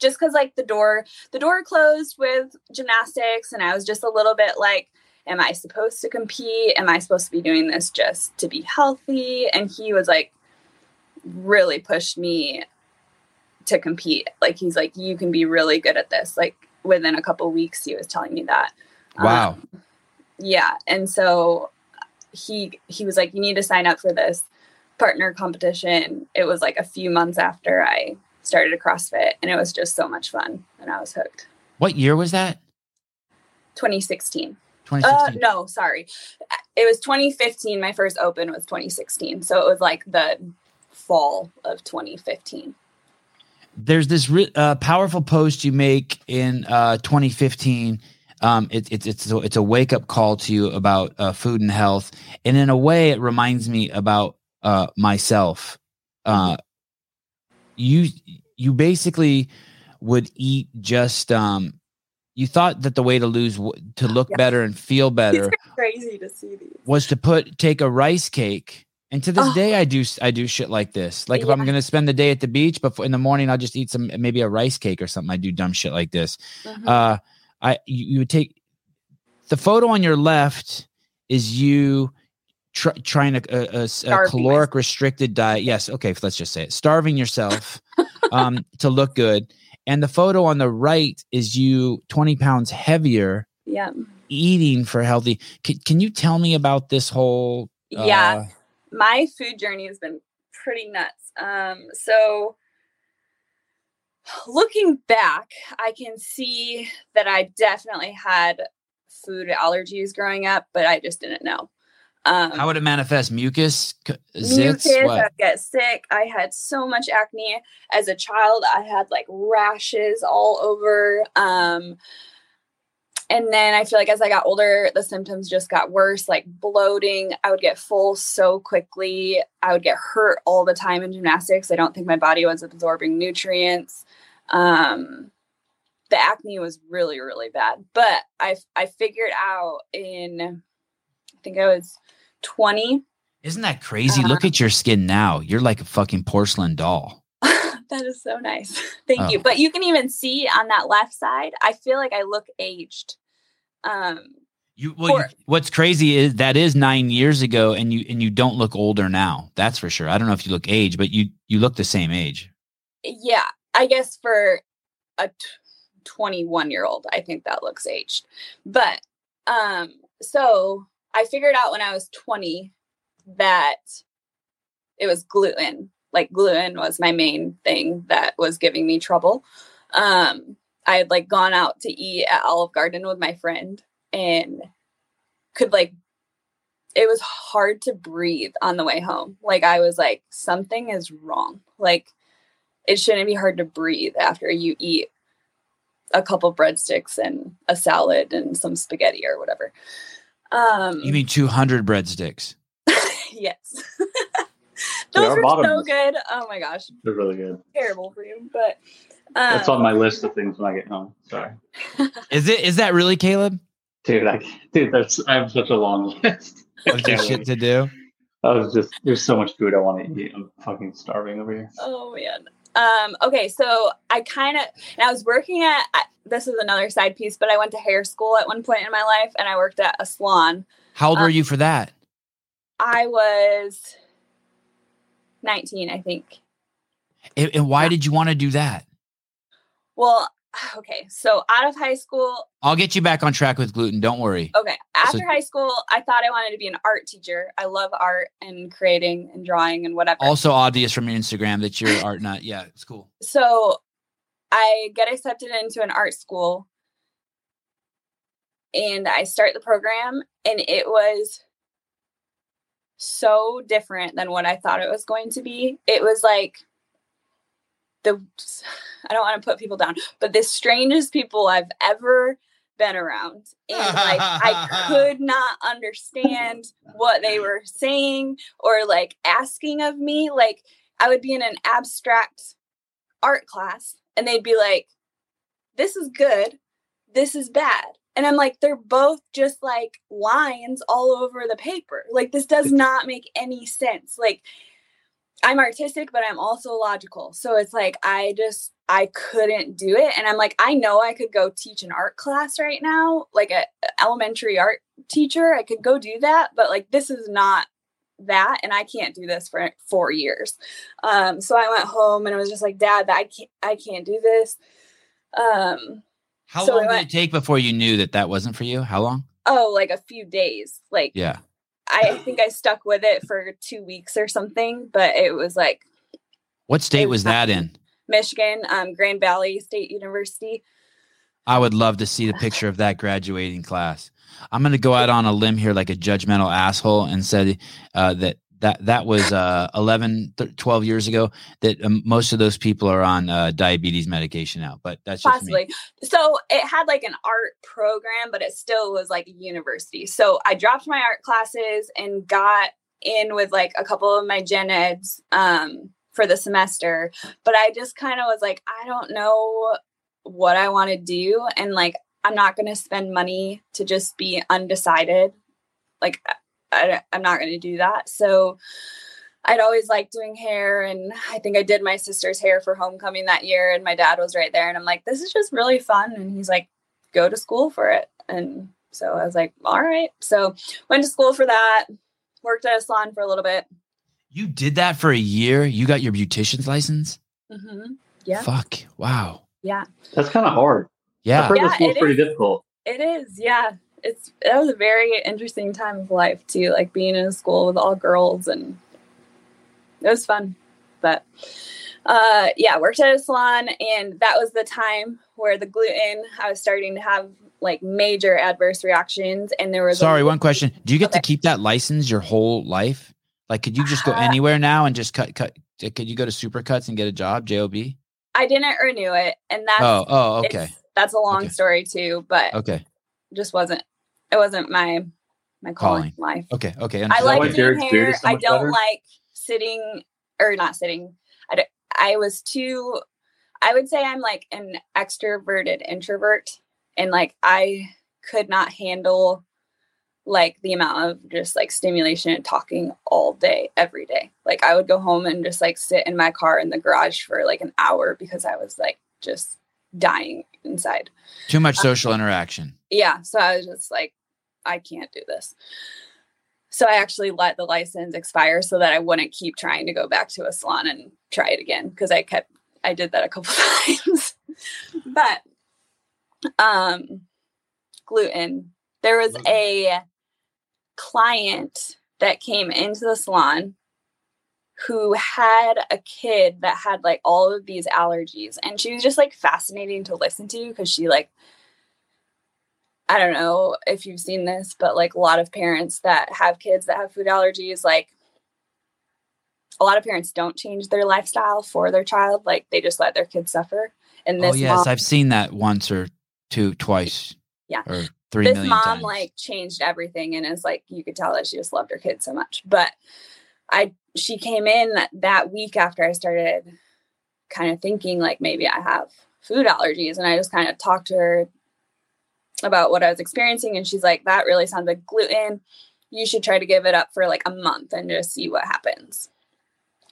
just because like the door the door closed with gymnastics, and I was just a little bit like. Am I supposed to compete? Am I supposed to be doing this just to be healthy? And he was like, really pushed me to compete. Like he's like, you can be really good at this. Like within a couple weeks, he was telling me that. Wow. Um, yeah, and so he he was like, you need to sign up for this partner competition. It was like a few months after I started a CrossFit, and it was just so much fun, and I was hooked. What year was that? 2016. 2016. Uh, no, sorry. It was 2015. My first open was 2016. So it was like the fall of 2015. There's this uh, powerful post you make in uh, 2015. Um, it, it, it's a, it's a wake up call to you about uh, food and health, and in a way, it reminds me about uh, myself. Uh, you you basically would eat just um, you thought that the way to lose to look Yeah. better and feel better Crazy to see these. was to put take a rice cake and to this Oh. day i do i do shit like this. Like if i'm gonna spend the day at the beach but in the morning i'll just eat some maybe a rice cake or something. I do dumb shit like this. Mhm. uh i you, you would take the photo on your left is you tr- trying a, a- a a caloric restricted diet. Yes okay let's just say it. Starving yourself um to look good. And the photo on the right is you 20 pounds heavier yeah. eating for healthy. Can, can you tell me about this whole Yeah. My food journey has been pretty nuts. Um, so looking back, I can see that I definitely had food allergies growing up, but I just didn't know. Um, How would it manifest? Mucus, zits, mucus, I what? would get sick. I had so much acne as a child. I had like rashes all over. Um, and then I feel like as I got older, the symptoms just got worse, like bloating. I would get full so quickly. I would get hurt all the time in gymnastics. I don't think my body was absorbing nutrients. Um, the acne was really, really bad. But I I figured out in I think I was 20 Isn't that crazy? Uh-huh. Look at your skin now. You're like a fucking porcelain doll. that is so nice. Thank you. Oh. But you can even see on that left side, I feel like I look aged. Um You, well, you- what's crazy is that is nine years ago, and you and you don't look older now. That's for sure. I don't know if you look age, but you you look the same age. yeah, I guess for a t- 21 year old, I think that looks aged. But um so I figured out when I was 20 that it was gluten. Like gluten was my main thing that was giving me trouble. Um I had like gone out to eat at Olive Garden with my friend and could like it was hard to breathe on the way home. Like I was like something is wrong. Like it shouldn't be hard to breathe after you eat a couple breadsticks and a salad and some spaghetti or whatever. Um You mean two hundred breadsticks? yes. Those our were so good. Oh my gosh, They're really good. terrible for you, but That's on my list of things when I get home. Sorry, Is it is that really Caleb? dude. I dude, that's I have such a long list. Of just shit wait. to do. I was just there's so much food I want to eat. I'm fucking starving over here. Oh man. Um, okay, so I kind of, and I was working at, I- this is another side piece, but I went to hair school at one point in my life and I worked at a salon. How old Um, were you for that? I was 19, I think. And, and why did you want to do that? Well, okay, so out of high school, I'll get you back on track with gluten. Don't worry. okay, after So- high school, I thought I wanted to be an art teacher. I love art and creating and drawing and whatever. Also obvious from your Instagram that you're art nut. Yeah, it's cool. so I get accepted into an art school and I start the program and it was so different than what I thought it was going to be. It was like the I don't want to put people down, but the strangest people I've ever been around. And like I could not understand what they were saying or like asking of me. Like I would be in an abstract art class and they'd be like, This is good, this is bad. And I'm like, they're both just like lines all over the paper. Like, this does not make any sense. Like, I'm artistic, but I'm also logical. So it's like, I just, I couldn't do it. And I'm like, I know I could go teach an art class right now, like a elementary art teacher. I could go do that, but like, this is not that. And I can't do this for four years. Um, so I went home and I was just like, Dad, I can't, I can't do this. Um, How So long we did it take before you knew that that wasn't for you? How long? oh, like a few days. Like, Yeah. I think I stuck with it for two weeks or something, but it was like What state was was that in? Michigan, um, Grand Valley State University. I would love to see the picture of that graduating class. I'm going to go out on a limb here like a judgmental asshole and said uh, that that that was uh, 11, th- 12 years ago that um, most of those people are on uh, diabetes medication now. But that's just Possibly. So it had like an art program, but it still was like a university. So I dropped my art classes and got in with like a couple of my gen eds um, for the semester. But I just kind of was like, I don't know what I want to do. And like, I'm not going to spend money to just be undecided. Like, I, I, I'm not going to do that. So I'd always liked doing hair. And I think I did my sister's hair for homecoming that year. And my dad was right there. And I'm like, this is just really fun. And he's like, go to school for it. And so I was like, all right. So went to school for that, worked at a salon for a little bit. You did that for a year. You got your beautician's license. hmm Yeah. Fuck. Wow. Yeah. That's kind of hard. Yeah. I've Yeah. heard Yeah, this school's pretty is. difficult. It is. Yeah. It's, that was a very interesting time of life too, like being in a school with all girls and it was fun. But uh yeah, worked at a salon and that was the time where the gluten, I was starting to have like major adverse reactions and there was Sorry, one question. Do you get to keep that license your whole life? Like, could you just go Uh, anywhere now and just cut, cut? Could you go to Supercuts and get a job, job? I didn't renew it and that's Oh, oh, okay, that's a long Okay. story too, but okay, just wasn't it wasn't my my calling, Calling. life. okay, okay. I like doing Derek's hair. so I don't better? like sitting or not sitting. I, don't- I was too. I would say I'm like an extroverted introvert, and like I could not handle like the amount of just like stimulation and talking all day every day. Like I would go home and just like sit in my car in the garage for like an hour because I was like just dying inside. Too much um, social interaction. Yeah. So I was just like, I can't do this. So I actually let the license expire so that I wouldn't keep trying to go back to a salon and try it again because I kept I did that a couple times. but um gluten. There was a client that came into the salon who had a kid that had like all of these allergies and she was just like fascinating to listen to because she like I don't know if you've seen this, but like a lot of parents that have kids that have food allergies, like a lot of parents don't change their lifestyle for their child. Like they just let their kids suffer. And Oh this yes, mom, I've seen that once or two, twice. Yeah. or three this million mom times. like changed everything and is like you could tell that she just loved her kids so much. But I she came in that week after I started kind of thinking like maybe I have food allergies and I just kind of talked to her about what I was experiencing and she's like that really sounds like gluten. You should try to give it up for like a month and just see what happens.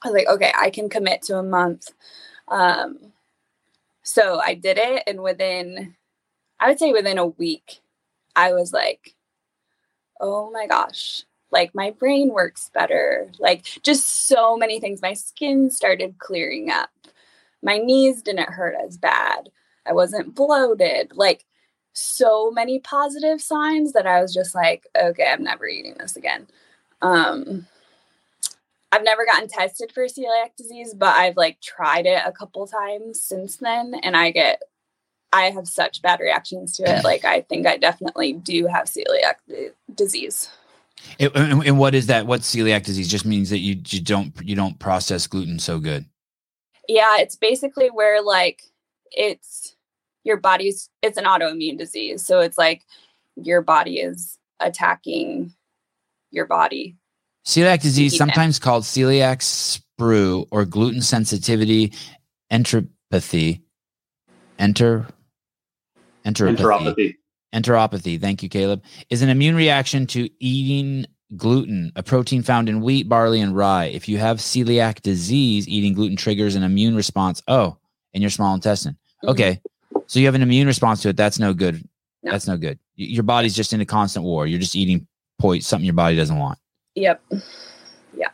I was like, okay, I can commit to a month. Um so I did it and within I would say within a week I was like, oh my gosh, like my brain works better. Like just so many things. My skin started clearing up. My knees didn't hurt as bad. I wasn't bloated. Like so many positive signs that I was just like, okay, I'm never eating this again. Um I've never gotten tested for celiac disease, but I've like tried it a couple times since then and I get I have such bad reactions to it. Like I think I definitely do have celiac d- disease. It- and, and what is that? What celiac disease? Just means that you you don't you don't process gluten so good. Yeah, it's basically where like it's your body's it's an autoimmune disease. So it's like your body is attacking your body. Celiac disease, eat it. sometimes called celiac sprue or gluten sensitivity enteropathy. Enter enteropathy. Enteropathy. Enteropathy, thank you, Caleb, is an immune reaction to eating gluten, a protein found in wheat, barley, and rye. If you have celiac disease, eating gluten triggers an immune response. Oh, in your small intestine. Mhm. Okay. So you have an immune response to it. That's no good. No. That's no good. Your body's just in a constant war. You're just eating poison, something your body doesn't want. Yep. Yeah.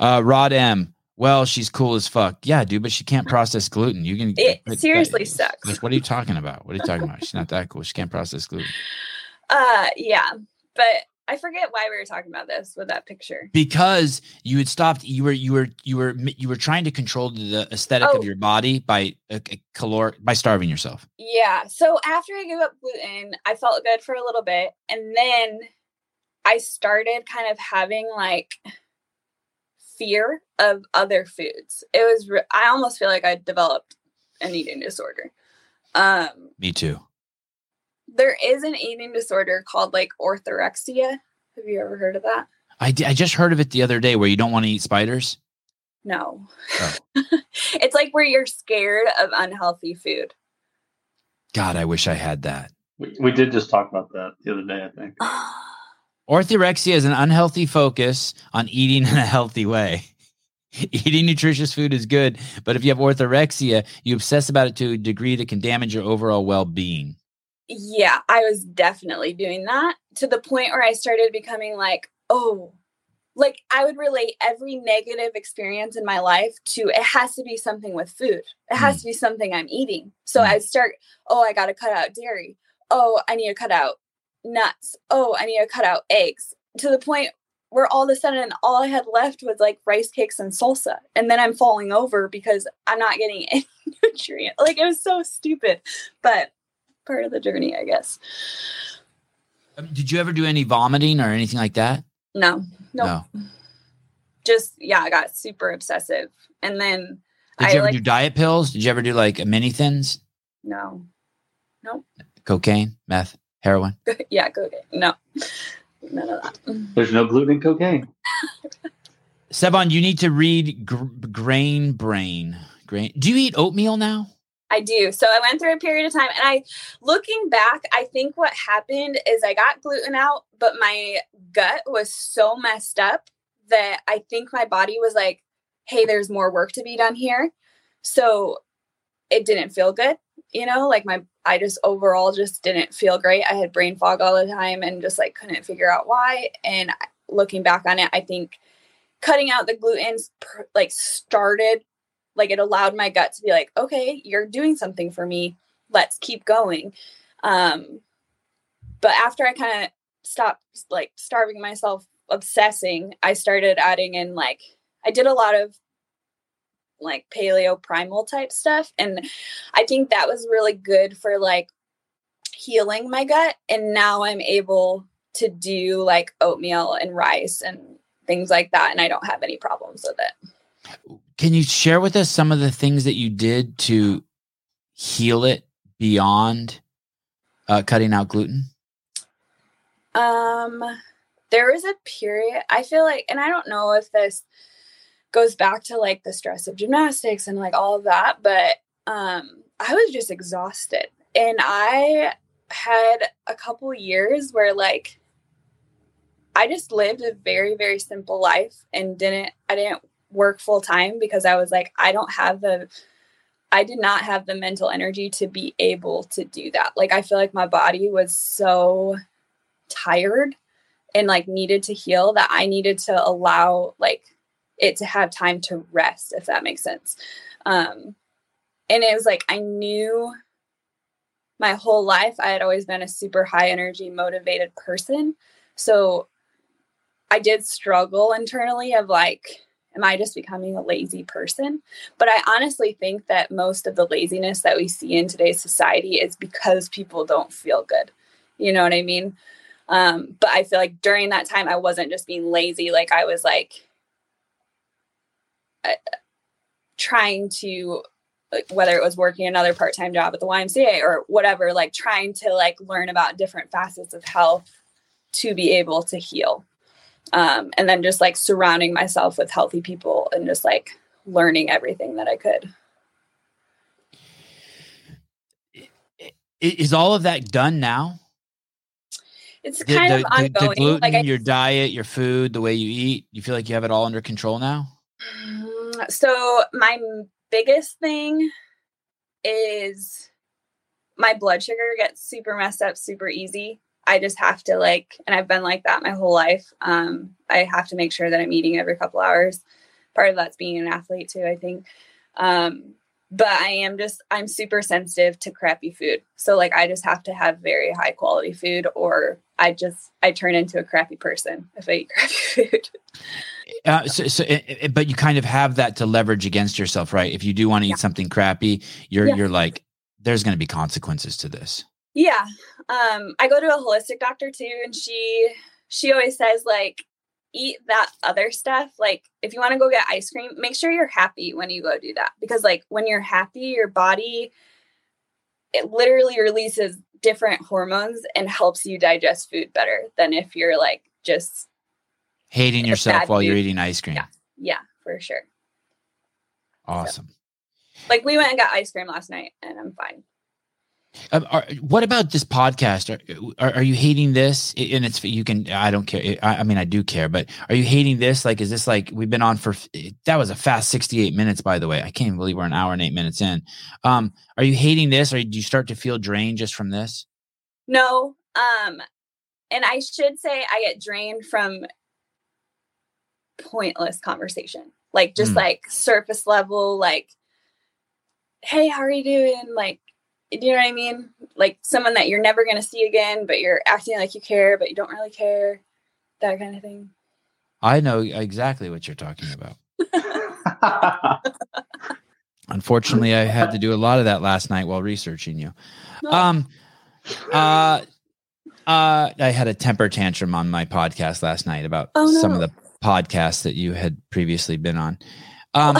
Uh, Rod M. Well, she's cool as fuck. Yeah, dude, but she can't process gluten. You can. It seriously that- sucks. like, what are you talking about? What are you talking about? She's not that cool. She can't process gluten. Uh yeah. But I forget why we were talking about this with that picture. because you had stopped you were you were you were you were trying to control the aesthetic Oh. of your body by a, a caloric by starving yourself Yeah. So after I gave up gluten, I felt good for a little bit. And then I started kind of having like fear of other foods. It was, re- I almost feel like I developed an eating disorder. Um, me too there is an eating disorder called like orthorexia. Have you ever heard of that? I, I just heard of it the other day where you don't want to eat spiders No. Oh. it's like where you're scared of unhealthy food. god i wish i had that We, we did just talk about that the other day, I think. orthorexia is an unhealthy focus on eating in a healthy way eating nutritious food is good but if you have orthorexia you obsess about it to a degree that can damage your overall well-being Yeah, I was definitely doing that to the point where I started becoming like, oh, like I would relate every negative experience in my life to it has to be something with food. It has to be something I'm eating. So Mm. I'd start, oh, I got to cut out dairy. Oh, I need to cut out nuts. Oh, I need to cut out eggs to the point where all of a sudden all I had left was like rice cakes and salsa. And then I'm falling over because I'm not getting any nutrient. Like it was so stupid. But part of the journey, I guess. Um, Did you ever do any vomiting or anything like that? No, nope. No. Just yeah, I got super obsessive, and then Did I you ever like do diet pills? Did you ever do like a mini thins, no, No. cocaine, meth, heroin? yeah, go get no, none of that. There's no gluten in cocaine. Sevan, you need to read gr- Grain Brain. Grain. Do you eat oatmeal now? I do. So I went through a period of time and I looking back, I think what happened is I got gluten out, but my gut was so messed up that I think my body was like, hey, there's more work to be done here. So it didn't feel good, you know, like my I just overall just didn't feel great. I had brain fog all the time and just like couldn't figure out why. And looking back on it, I think cutting out the gluten like started like it allowed my gut to be like okay you're doing something for me. Let's keep going. Um but after i kind of stopped like starving myself obsessing i started adding in like i did a lot of like paleo primal type stuff and i think that was really good for like healing my gut and now i'm able to do like oatmeal and rice and things like that and i don't have any problems with it Can you share with us some of the things that you did to heal it beyond uh, cutting out gluten? Um, there was a period I feel like, and I don't know if this goes back to like the stress of gymnastics and like all of that, but um, I was just exhausted, and I had a couple years where like I just lived a very very simple life and didn't I didn't work full time because I was like I don't have the I did not have the mental energy to be able to do that. Like I feel like my body was so tired and like needed to heal that I needed to allow like it to have time to rest if that makes sense. Um and it was like I knew my whole life I had always been a super high energy motivated person. So I did struggle internally of like am I just becoming a lazy person? But I honestly think that most of the laziness that we see in today's society is because people don't feel good. You know what I mean? Um, but I feel like during that time, I wasn't just being lazy. Like I was like uh, trying to, like, whether it was working another part time job at the YMCA or whatever, like trying to like learn about different facets of health to be able to heal um, and then just like surrounding myself with healthy people and just like learning everything that I could. Is all of that done now? It's The, kind the- of the- ongoing. the gluten, like I, your diet, your food, the way you eat, you feel like you have it all under control now? Mm, so my biggest thing is my blood sugar gets super messed up super easy. I just have to like, and I've been like that my whole life. Um, I have to make sure that I'm eating every couple hours. Part of that's being an athlete too, I think. Um, but I am just, I'm super sensitive to crappy food. So like, I just have to have very high quality food, or I just, I turn into a crappy person if I eat crappy food. Uh, so, so, eh, eh, but you kind of have that to leverage against yourself, right? If you do want to eat Yeah. something crappy, you're Yeah. you're like, there's going to be consequences to this. Yeah. Um, I go to a holistic doctor too, and she she always says like eat that other stuff. Like if you want to go get ice cream, make sure you're happy when you go do that. Because like when you're happy, your body it literally releases different hormones and helps you digest food better than if you're like just Hating yourself while you're eating ice cream. Yeah. yeah, for sure. Awesome. Like we went and got ice cream last night and I'm fine. Um, are, what about this podcast? Are, are are you hating this? And it's you can. I don't care. I, I mean, I do care, but are you hating this? Like, is this like we've been on for? That was a fast sixty-eight minutes, by the way. I can't believe we're an hour and eight minutes in. Um, are you hating this, or do you start to feel drained just from this? No. Um, and I should say I get drained from pointless conversation. Like just Mm. like surface level, like, hey, how are you doing? Like, you know what I mean? Like someone that you're never gonna see again, but you're acting like you care, but you don't really care. That kind of thing. I know exactly what you're talking about. Unfortunately, I had to do a lot of that last night while researching you. Um, Uh, uh, I had a temper tantrum on my podcast last night about Oh, some of the podcasts that you had previously been on. Um,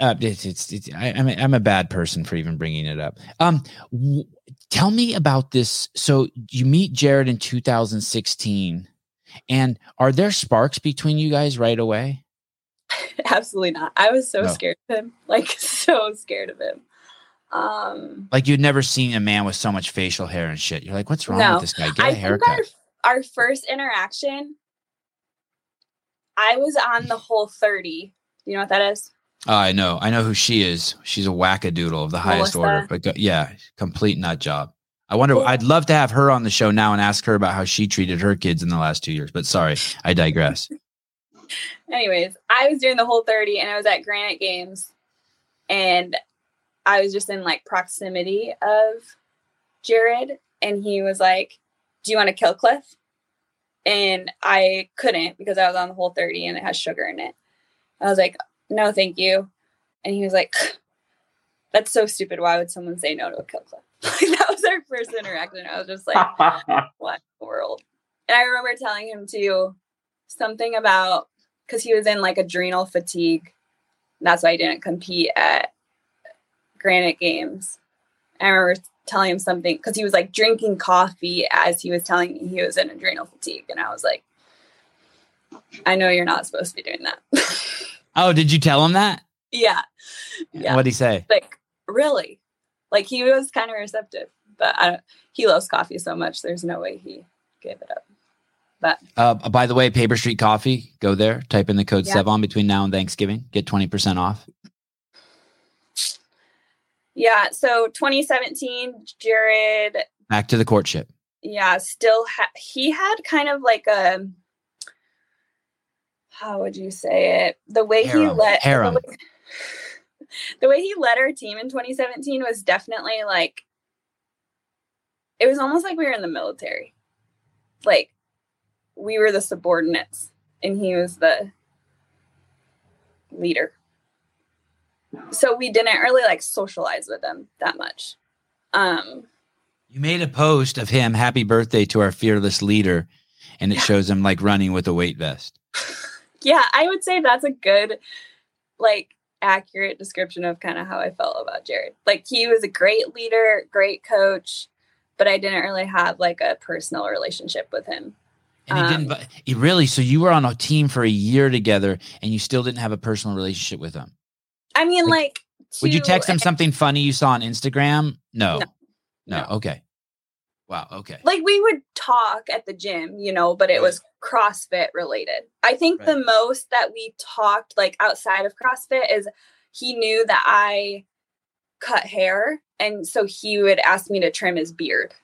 uh, it's, it's, it's I, I'm, a, I'm a bad person for even bringing it up. Um, w- tell me about this. So you meet Jared in 2016, and are there sparks between you guys right away? Absolutely not. I was so No. scared of him. Like so scared of him. Um Like you'd never seen a man with so much facial hair and shit. You're like, what's wrong No. with this guy? Get a I think haircut. our, our first interaction, I was on the whole 30. You know what that is? Oh, I know. I know who she is. She's a wackadoodle of the highest Melissa. order. But go, yeah, complete nut job. I wonder. I'd love to have her on the show now and ask her about how she treated her kids in the last two years. But sorry, I digress. Anyways, I was doing the Whole30 and I was at Granite Games and I was just in like proximity of Jared and he was like, Do you want to Kill Cliff? And I couldn't because I was on the Whole30 and it has sugar in it. I was like, No, thank you. And he was like, That's so stupid. Why would someone say no to a Kill Cliff? that was our first interaction. I was just like, what in the world? And I remember telling him too something about because he was in like adrenal fatigue. That's why he didn't compete at Granite Games. I remember telling him something because he was like drinking coffee as he was telling me he was in adrenal fatigue. And I was like, I know you're not supposed to be doing that. Oh, did you tell him that? yeah. Yeah. What'd he say? Like, really? Like, he was kind of receptive, but I, he loves coffee so much. There's no way he gave it up. But Uh, by the way, Paper Street Coffee. Go there. Type in the code Yeah. Sevan between now and Thanksgiving. Get twenty percent off. yeah, so 2017, Jared Back to the courtship. yeah still ha- he had kind of like a how would you say it the way he Harem. let Harem. The, way, the way he led our team in 2017 was definitely like it was almost like we were in the military like we were the subordinates and he was the leader so we didn't really like socialize with him that much um You made a post of him. Happy birthday to our fearless leader, and it Yeah. shows him like running with a weight vest. yeah i would say that's a good like accurate description of kind of how i felt about jared like he was a great leader great coach but i didn't really have like a personal relationship with him And he didn't. Um, But he really. So you were on a team for a year together, and you still didn't have a personal relationship with him. i mean Like, like Would you text him something funny you saw on Instagram? No. No. No. No. Okay. Wow. Okay. like we would talk at the gym you know but it Right. was crossfit related i think the most that we talked like outside of crossfit is he knew that i cut hair and so he would ask me to trim his beard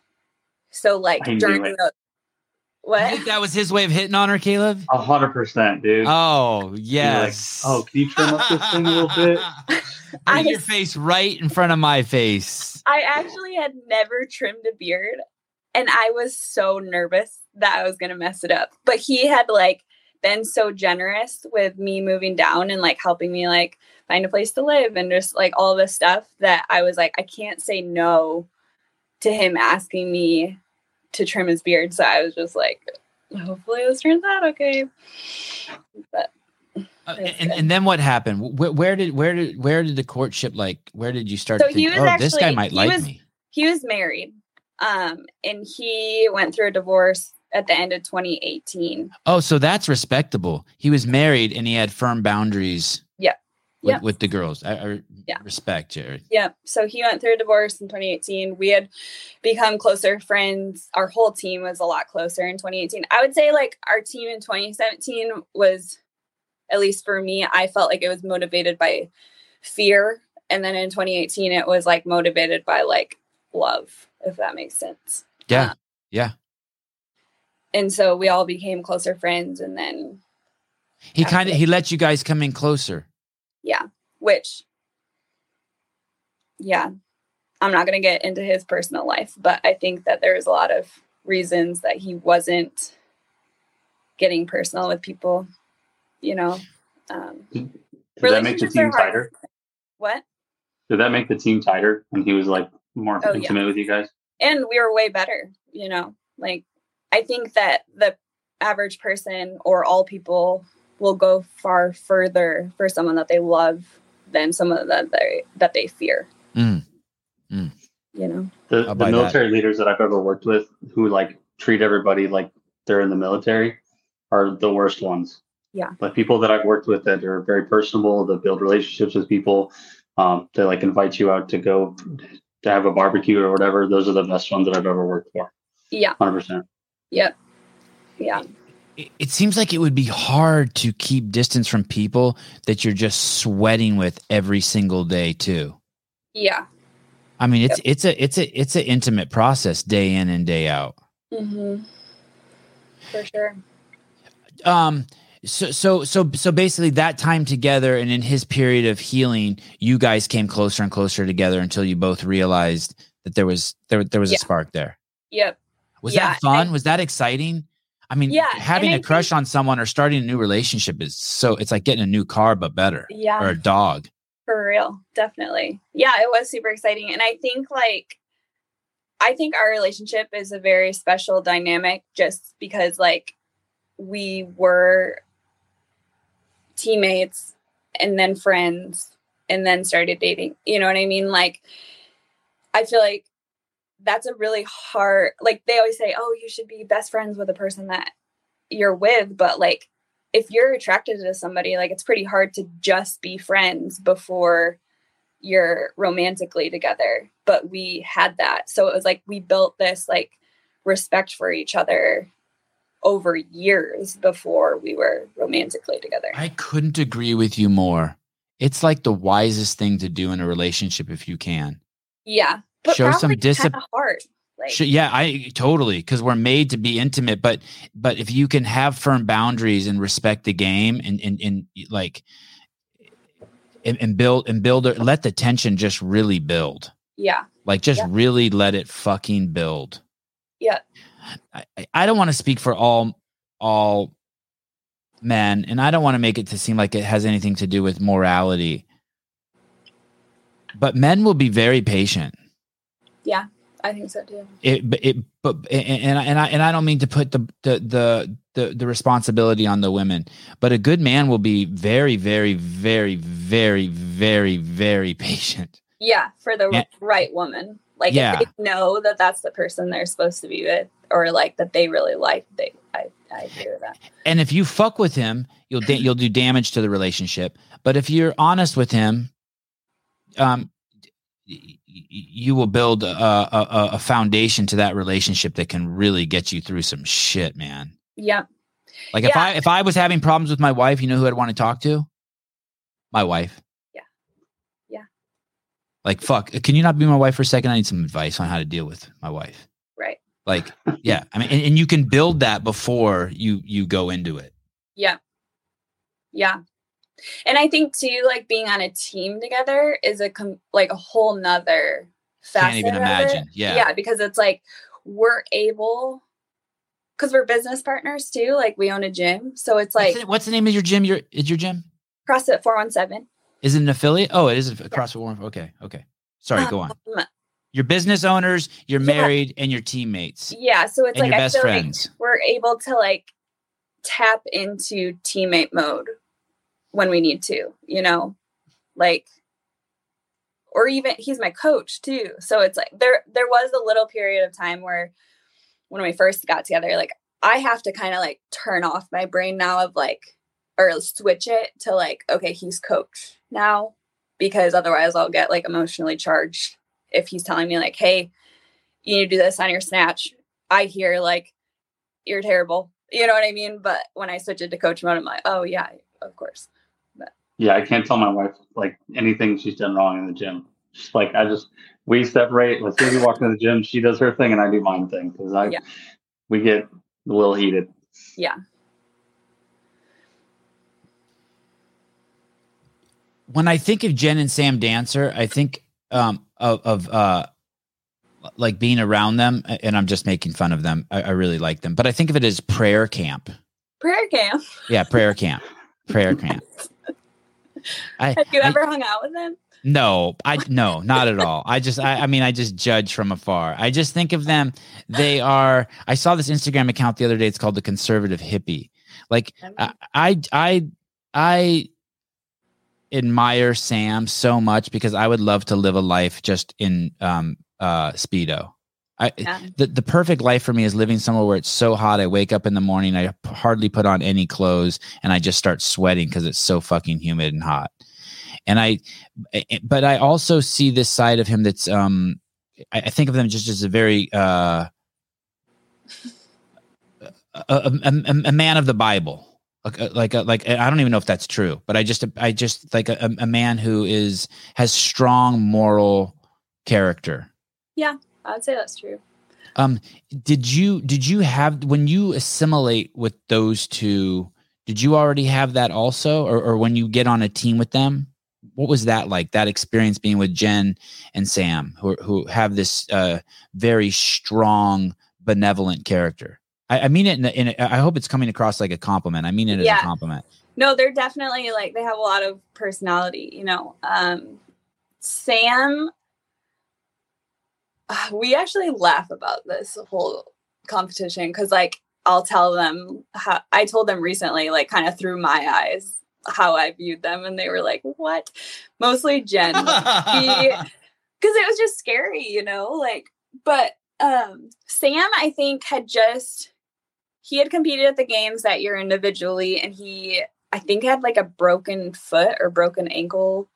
so like I knew during it. the You what think that was his way of hitting on her, Caleb? A hundred percent, dude. Oh You're like, oh, yes. oh, can you trim up this thing a little bit? I your face right in front of my face. I actually had never trimmed a beard and I was so nervous that I was going to mess it up. But he had like been so generous with me moving down and like helping me like find a place to live and just like all this stuff that I was like I can't say no to him asking me to trim his beard. So I was just like hopefully this turns out okay. But Uh, and, and then what happened? Where, where did where did where did the courtship like? Where did you start So to he was oh, this guy might like was- me. he was married um and he went through a divorce at the end of 2018 Oh, so that's respectable. He was married and he had firm boundaries. Yeah. With, Yeah. with the girls. I, I Yeah. respect Jared. yeah so he went through a divorce in 2018 we had become closer friends our whole team was a lot closer in 2018 i would say like our team in 2017 was at least for me i felt like it was motivated by fear and then in 2018 it was like motivated by like love if that makes sense Yeah. Uh, yeah. and so we all became closer friends and then He kind of he let you guys come in closer. Yeah, which yeah i'm not going to get into his personal life but i think that there's a lot of reasons that he wasn't getting personal with people you know um, Did that make the team tighter? what Did that make the team tighter And he was like more Oh, yeah. intimate with you guys? and we were way better you know like i think that the average person or all people will go far further for someone that they love than someone that they that they fear Mm. Mm. you know The, the buy that. military leaders that I've ever worked with who like treat everybody like they're in the military are the worst ones. Yeah. Like people that I've worked with that are very personable, that build relationships with people. Um, they like invite you out to go to have a barbecue or whatever. Those are the best ones that I've ever worked for. yeah 100%. yep yeah It, it seems like it would be hard to keep distance from people that you're just sweating with every single day too. yeah I mean, it's it's a it's a it's an intimate process day in and day out. hmm for sure um so so so so basically that time together and in his period of healing you guys came closer and closer together until you both realized that there was there there was Yeah. a spark there yep was Yeah, that fun was that exciting i mean Yeah, having and a I crush on someone or starting a new relationship is so it's like getting a new car but better yeah or a dog For real, definitely. Yeah, it was super exciting. And I think like I think our relationship is a very special dynamic just because like we were teammates and then friends and then started dating. You know what I mean? Like I feel like that's a really hard like they always say, "Oh, you should be best friends with the person that you're with," but like if you're attracted to somebody, like it's pretty hard to just be friends before you're romantically together. But we had that. So it was like we built this like respect for each other over years before we were romantically together. i couldn't agree with you more it's like the wisest thing to do in a relationship if you can yeah. But Show some probably discip- kinda. Like yeah, I totally because we're made to be intimate, but but if you can have firm boundaries and respect the game and and, and like and, and build and build let the tension just really build. yeah. Like just Yeah. really let it fucking build. Yeah. I, I- don't want to speak for all all men, and I don't want to make it to seem like it has anything to do with morality. But men will be very patient. Yeah, I think so too. it but it but and and I, and I and I don't mean to put the the the the, the responsibility on the women, but a good man will be very very very very very very patient. Yeah, for the Yeah. right woman. Like Yeah. if they know that that's the person they're supposed to be with, or like that they really like, they I I agree with that. And if you fuck with him, you'll da- you'll do damage to the relationship. But if you're honest with him, um, you will build a, a a- a foundation to that relationship that can really get you through some shit, man. Yeah, Like if Yeah. I if I was having problems with my wife, you know who I'd want to talk to? My wife. Like fuck, can you not be my wife for a second? I need some advice on how to deal with my wife. right. Like, yeah, I mean, and, and you can build that before you you go into it. Yeah. Yeah. And I think too, like being on a team together is a com- like a whole nother facet. I can't even imagine. Yeah. Yeah, because it's like we're able because we're business partners too. Like we own a gym. So it's like what's, the, what's the name of your gym? Your is your gym? CrossFit 417. Is it an affiliate? Oh, it is a CrossFit Warm. Okay, okay. Sorry, go on. Um, You're business owners. You're Yeah. married, and your teammates, yeah. So it's like your I best feel like friends. we're able to like tap into teammate mode when we need to, you know, like, or even he's my coach too. So it's like there there was a little period of time where when we first got together, like I have to kind of like turn off my brain now of like or switch it to like, okay, he's coach now because otherwise I'll get like emotionally charged if he's telling me like, hey, you need to do this on your snatch. I hear like you're terrible. You know what I mean? But when I switch it to coach mode, I'm like, oh yeah, of course. Yeah, I can't tell my wife like anything she's done wrong in the gym. Just like I just we separate. As soon as we walk into the gym, she does her thing and I do mine thing because I Yeah. we get a little heated. Yeah. When I think of Jen and Sam Dancer, I think um, of, of uh, like being around them, and I'm just making fun of them. I, I really like them, but I think of it as prayer camp. Prayer camp. Yeah, prayer camp, prayer camp. I, Have you I- ever hung out with them? No, I no, not at all. I just I, I mean I just judge from afar. I just think of them they are I saw this Instagram account the other day it's called the conservative hippie. Like I I I, I admire Sam so much because I would love to live a life just in um uh speedo. I Yeah. the, the perfect life for me is living somewhere where it's so hot I wake up in the morning I hardly put on any clothes and I just start sweating cuz it's so fucking humid and hot. And I eh, eh, but I also see this side of him that's um I, I think of them just as a very uh a, a, a, a man of the Bible. Like a, like a, like I don't even know if that's true, but I just I just like a, a man who is has strong moral character. Yeah, I would say that's true. Um, did you did you have when you assimilate with those two? Did you already have that also, or or when you get on a team with them? What was that like? That experience being with Jen and Sam, who who have this uh, very strong, benevolent character. I, I mean it in, a, in a, I hope it's coming across like a compliment. I mean it as a compliment. No, they're definitely like they have a lot of personality, you know. Um Sam uh, we actually laugh about this whole competition cuz like I'll tell them how I told them recently like kind of through my eyes how I viewed them and they were like, "What?" Mostly Jen. because it was just scary, you know, like but um Sam I think had just he had competed at the games that year individually and he I think had like a broken foot or broken ankle.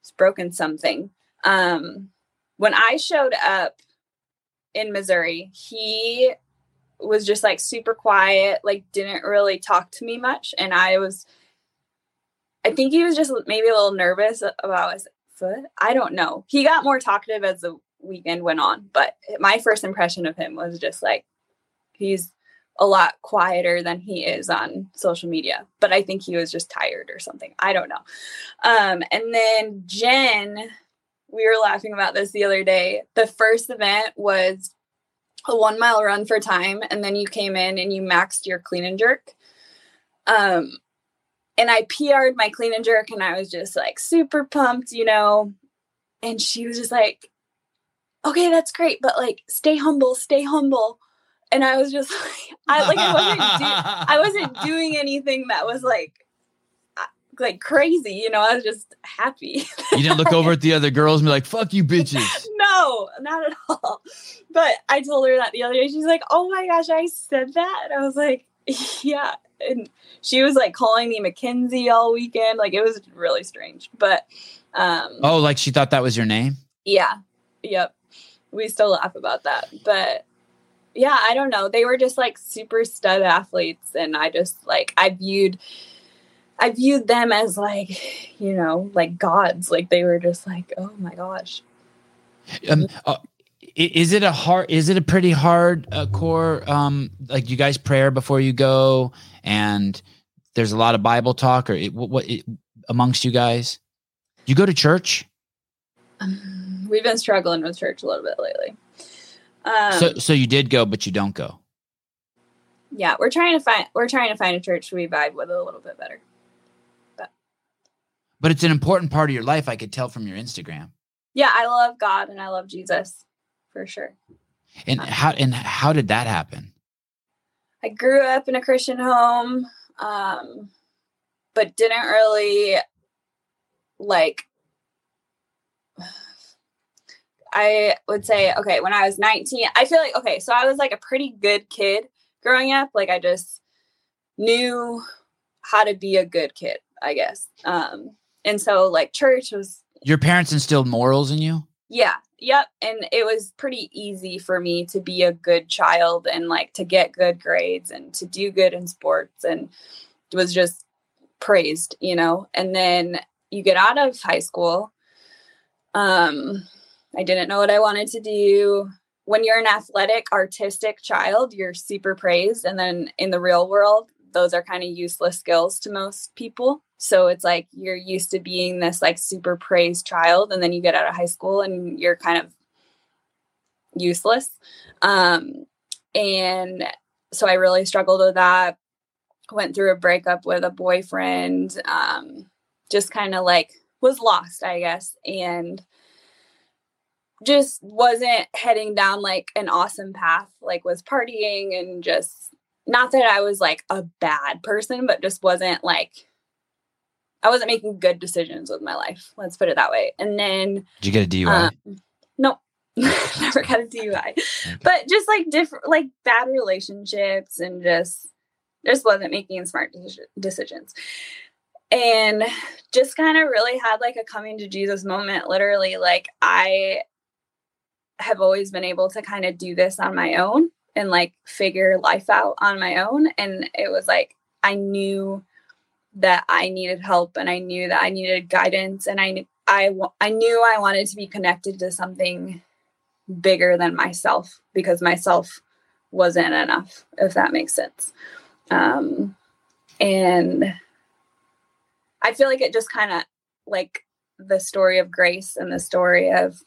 It's broken something. Um when I showed up in Missouri, he was just like super quiet, like didn't really talk to me much and I was I think he was just maybe a little nervous about his foot. I don't know. He got more talkative as the weekend went on, but my first impression of him was just like he's a lot quieter than he is on social media. But I think he was just tired or something. I don't know. Um, and then Jen, we were laughing about this the other day. The first event was a one mile run for time, and then you came in and you maxed your clean and jerk. Um, and I PR'd my clean and jerk, and I was just like super pumped, you know. And she was just like, "Okay, that's great, but like, stay humble, stay humble." And I was just like, I like, I wasn't, do- I wasn't doing anything that was like, uh, like crazy, you know. I was just happy. You didn't look over at the other girls and be like, "Fuck you, bitches." no, not at all. But I told her that the other day. She's like, "Oh my gosh, I said that." And I was like, "Yeah." And she was like calling me Mackenzie all weekend. Like it was really strange. But um Oh, like she thought that was your name. yeah. Yep. We still laugh about that. But yeah, I don't know. They were just like super stud athletes and I just like I viewed I viewed them as like, you know, like gods. Like they were just like, "Oh my gosh." Um, uh, is it a hard? Is it a pretty hard uh, core? Um, like you guys prayer before you go, and there's a lot of Bible talk, or it, what, what it, amongst you guys? You go to church, Um, We've been struggling with church a little bit lately. Um, so so you did go, but you don't go. yeah, we're trying to find we're trying to find a church we vibe with a little bit better. But but it's an important part of your life. I could tell from your Instagram. Yeah, I love God and I love Jesus for sure. And how and how did that happen? I grew up in a Christian home, um, but didn't really like. I would say, okay, when I was 19, I feel like, okay, so I was like a pretty good kid growing up. Like I just knew how to be a good kid, I guess. Um, and so like church was Your parents instilled morals in you. yeah, yep. And it was pretty easy for me to be a good child and like to get good grades and to do good in sports and was just praised, you know. And then you get out of high school. Um, I didn't know what I wanted to do. When you're an athletic, artistic child, you're super praised. And then in the real world, those are kind of useless skills to most people. So it's like you're used to being this like super praised child, and then you get out of high school and you're kind of useless. Um, and so I really struggled with that. Went through a breakup with a boyfriend. Um, just kind of like was lost, I guess, and just wasn't heading down like an awesome path, like was partying and just not that I was like a bad person, but just wasn't like I wasn't making good decisions with my life. Let's put it that way. And then Did you get a DUI? um, no, never got a DUI. But just like different, like bad relationships, and just just wasn't making smart deci- decisions. And just kind of really had like a coming to Jesus moment. Literally, like I have always been able to kind of do this on my own and like figure life out on my own. And it was like I knew that I needed help and I knew that I needed guidance and I I I knew I wanted to be connected to something bigger than myself because myself wasn't enough if that makes sense. Um and I feel like it just kind of like the story of grace and the story of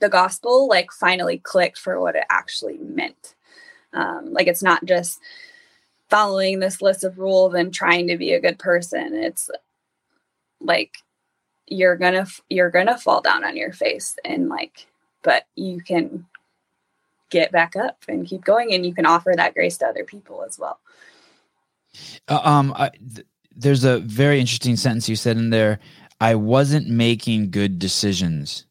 the gospel like finally clicked for what it actually meant. Um, like it's not just following this list of rules and trying to be a good person. It's like you're gonna you're gonna fall down on your face and like, but you can get back up and keep going, and you can offer that grace to other people as well. Uh, um, I, th- there's a very interesting sentence you said in there. I wasn't making good decisions.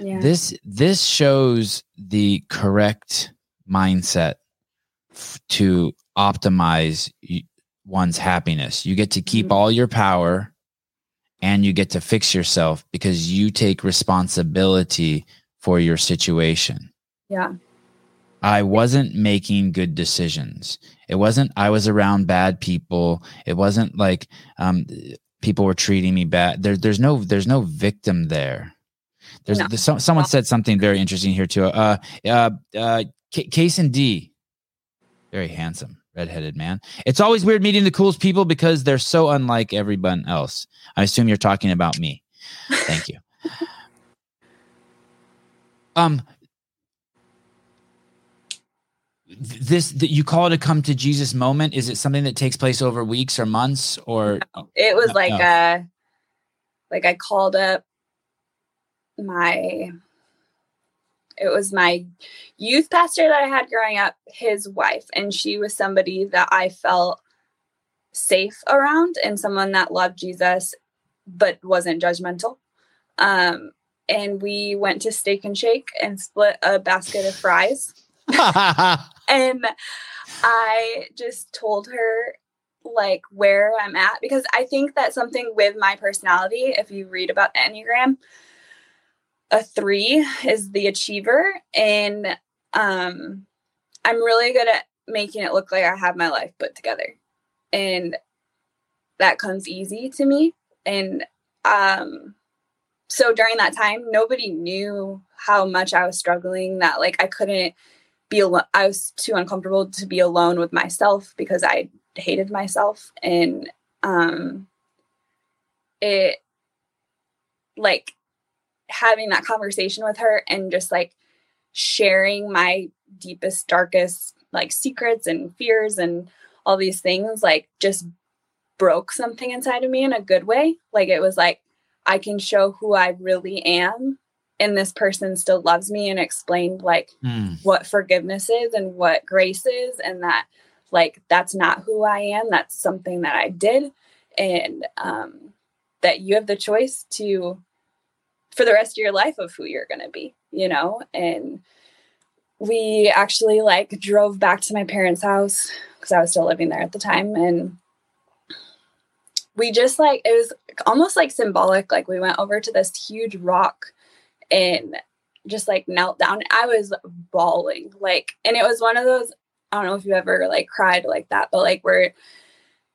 Yeah. This this shows the correct mindset f- to optimize y- one's happiness. You get to keep Mhm. all your power and you get to fix yourself because you take responsibility for your situation. yeah. I wasn't making good decisions. It wasn't I was around bad people. It wasn't like um, people were treating me bad. There, there's no there's no victim there. There's, No. there's some, someone said something very interesting here too. Uh, uh, uh, Ca- Case and D, very handsome redheaded man. It's always weird meeting the coolest people because they're so unlike everyone else. I assume you're talking about me. Thank you. um, this that you call it a come to Jesus moment. Is it something that takes place over weeks or months or it was No, like no. uh like i called up my it was my youth pastor that i had growing up his wife and she was somebody that i felt safe around and someone that loved jesus but wasn't judgmental. Um and we went to steak and shake and split a basket of fries. And I just told her like where I'm at because I think that something with my personality, if you read about Enneagram, a three is the achiever. And um I'm really good at making it look like I have my life put together. And that comes easy to me. And um so during that time, nobody knew how much I was struggling, that like I couldn't be alone. I was too uncomfortable to be alone with myself because I hated myself. And um it like having that conversation with her and just like sharing my deepest, darkest like secrets and fears and all these things, like just broke something inside of me in a good way. Like it was like I can show who I really am and this person still loves me and explained like Hmm. what forgiveness is and what grace is and that like that's not who I am that's something that I did and um that you have the choice to for the rest of your life of who you're going to be you know and we actually like drove back to my parents house because I was still living there at the time and we just like it was almost like symbolic like we went over to this huge rock and just like knelt down. I was bawling, like, and it was one of those. I don't know if you ever like cried like that, but like where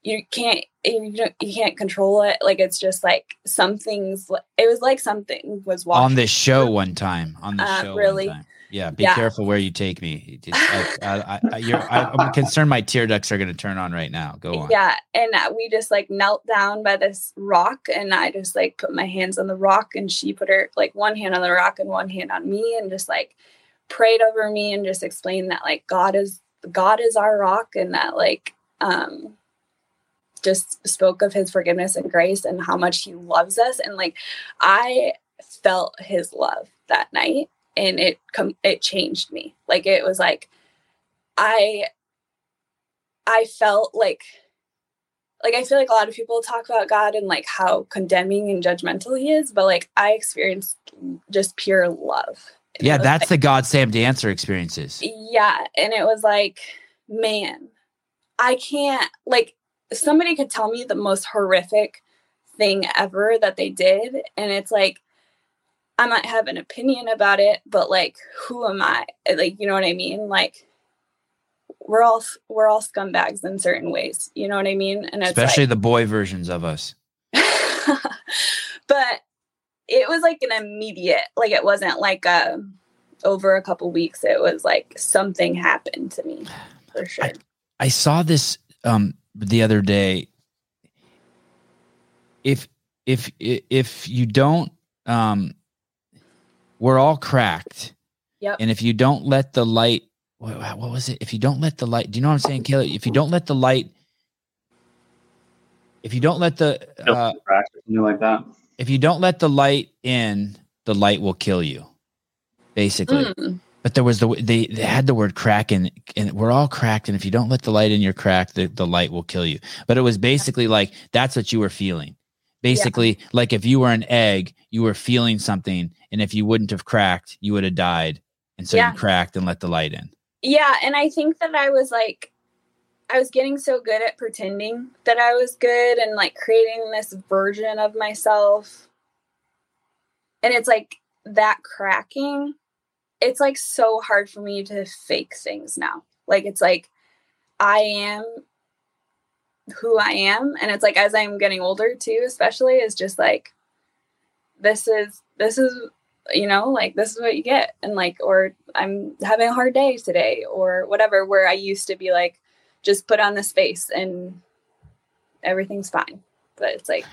you can't you don't, you can't control it. Like it's just like something's. It was like something was walking on this show one time on the Uh, show really? one time. yeah be Yeah. careful where you take me I, I, I, you're, I, i'm concerned my tear ducts are going to turn on right now go on Yeah, and uh, we just like knelt down by this rock, and I just like put my hands on the rock, and she put her like one hand on the rock and one hand on me, and just like prayed over me, and just explained that like God is God is our rock, and that like um just spoke of his forgiveness and grace and how much he loves us and like I felt his love that night and it com- it changed me. Like it was like I I felt like like I feel like a lot of people talk about God and like how condemning and judgmental he is, but like I experienced just pure love. And Yeah, that's like- the God Sam Dancer experiences. yeah, and it was like, man, I can't like somebody could tell me the most horrific thing ever that they did and it's like I might have an opinion about it, but like who am I? Like, you know what I mean? Like we're all we're all scumbags in certain ways. You know what I mean? And it's Especially like, the boy versions of us. but it was like an immediate like it wasn't like a over a couple weeks it was like something happened to me for sure I saw this um the other day. If if if you don't um we're all cracked. Yep. And if you don't let the light what, what was it? If you don't let the light, do you know what I'm saying, Kayla? If you don't let the light if you don't let the uh, Crack something like that. if you don't let the light in, the light will kill you. Basically. Mm, But there was the they, they had the word crack and and we're all cracked and if you don't let the light in your crack the, the light will kill you. But it was basically like that's what you were feeling. Basically like if you were an egg, you were feeling something and if you wouldn't have cracked, you would have died. And so Yeah. you cracked and let the light in. yeah and i think that i was like i was getting so good at pretending that i was good and like creating this version of myself and it's like that cracking it's like so hard for me to fake things now. Like it's like i am who i am and it's like as i'm getting older too especially is just like this is this is you know like this is what you get and like or i'm having a hard day today or whatever where i used to be like just put on this face and everything's fine. But it's like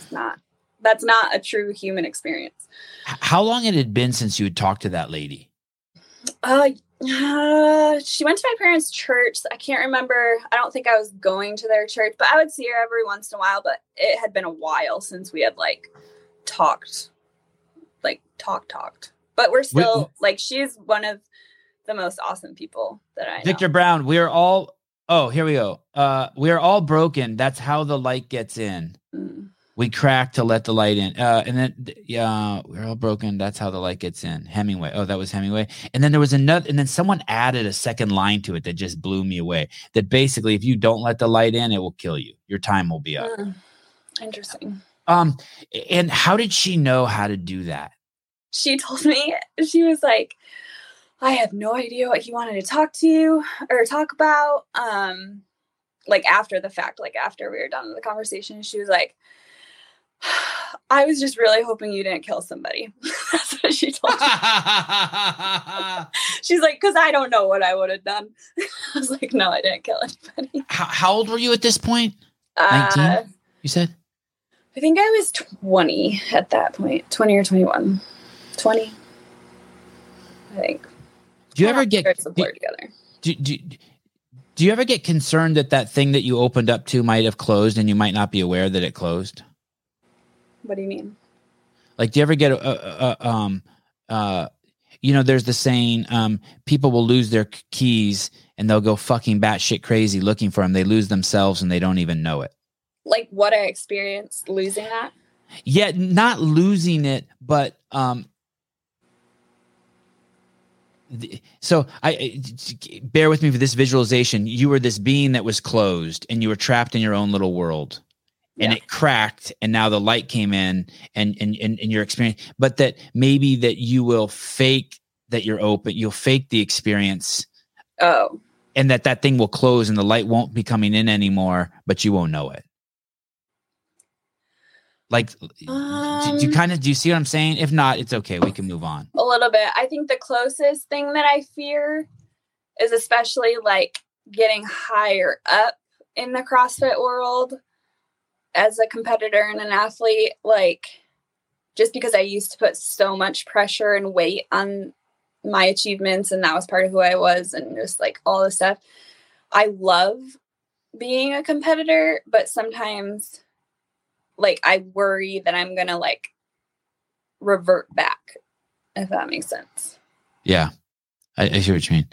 it's not that's not a true human experience How long had it had been since you had talked to that lady? uh, uh she went to my parents church i can't remember i don't think i was going to their church but i would see her every once in a while but it had been a while since we had like talked like talk talked but we're still like she's one of the most awesome people that i know. Victor Brown, we are all Oh, here we go. Uh we are all broken. That's how the light gets in. Mm. We crack to let the light in. Uh, and then, th- yeah, we're all broken. That's how the light gets in. Hemingway. Oh, that was Hemingway. And then there was another, and then someone added a second line to it that just blew me away. That basically, if you don't let the light in, it will kill you. Your time will be up. Mm. interesting Um, and how did she know how to do that? she told me she was like i have no idea what he wanted to talk to you or talk about um like after the fact like after we were done with the conversation she was like i was just really hoping you didn't kill somebody that's what she told me she's like because i don't know what i would have done i was like no i didn't kill anybody how, how old were you at this point? 19? uh, You said? i think i was 20 at that point 20 or 21 20 i think Do you ever get, do, together do, do, do you ever get concerned that that thing that you opened up to might have closed and you might not be aware that it closed? What do you mean Like, do you ever get a, a, a um uh you know, there's the saying, um, people will lose their keys and they'll go fucking batshit crazy looking for them. They lose themselves and they don't even know it. like what I experienced losing that. Yet not losing it, but um so I- bear with me for this visualization. You were this being that was closed and you were trapped in your own little world. And Yeah. it cracked and now the light came in and and and, and your experience but that maybe that you will fake that you're open you'll fake the experience Oh, and that that thing will close and the light won't be coming in anymore but you won't know it. Like do, do you Um, kind of do you see what i'm saying? If not it's okay we can move on. A little bit. I think the closest thing that I fear is especially like getting higher up in the CrossFit world as a competitor and an athlete. Like, just because I used to put so much pressure and weight on my achievements, and that was part of who I was, and just like all this stuff. I love being a competitor, but sometimes like I worry that I'm gonna like revert back, if that makes sense. Yeah, I, I see what you mean.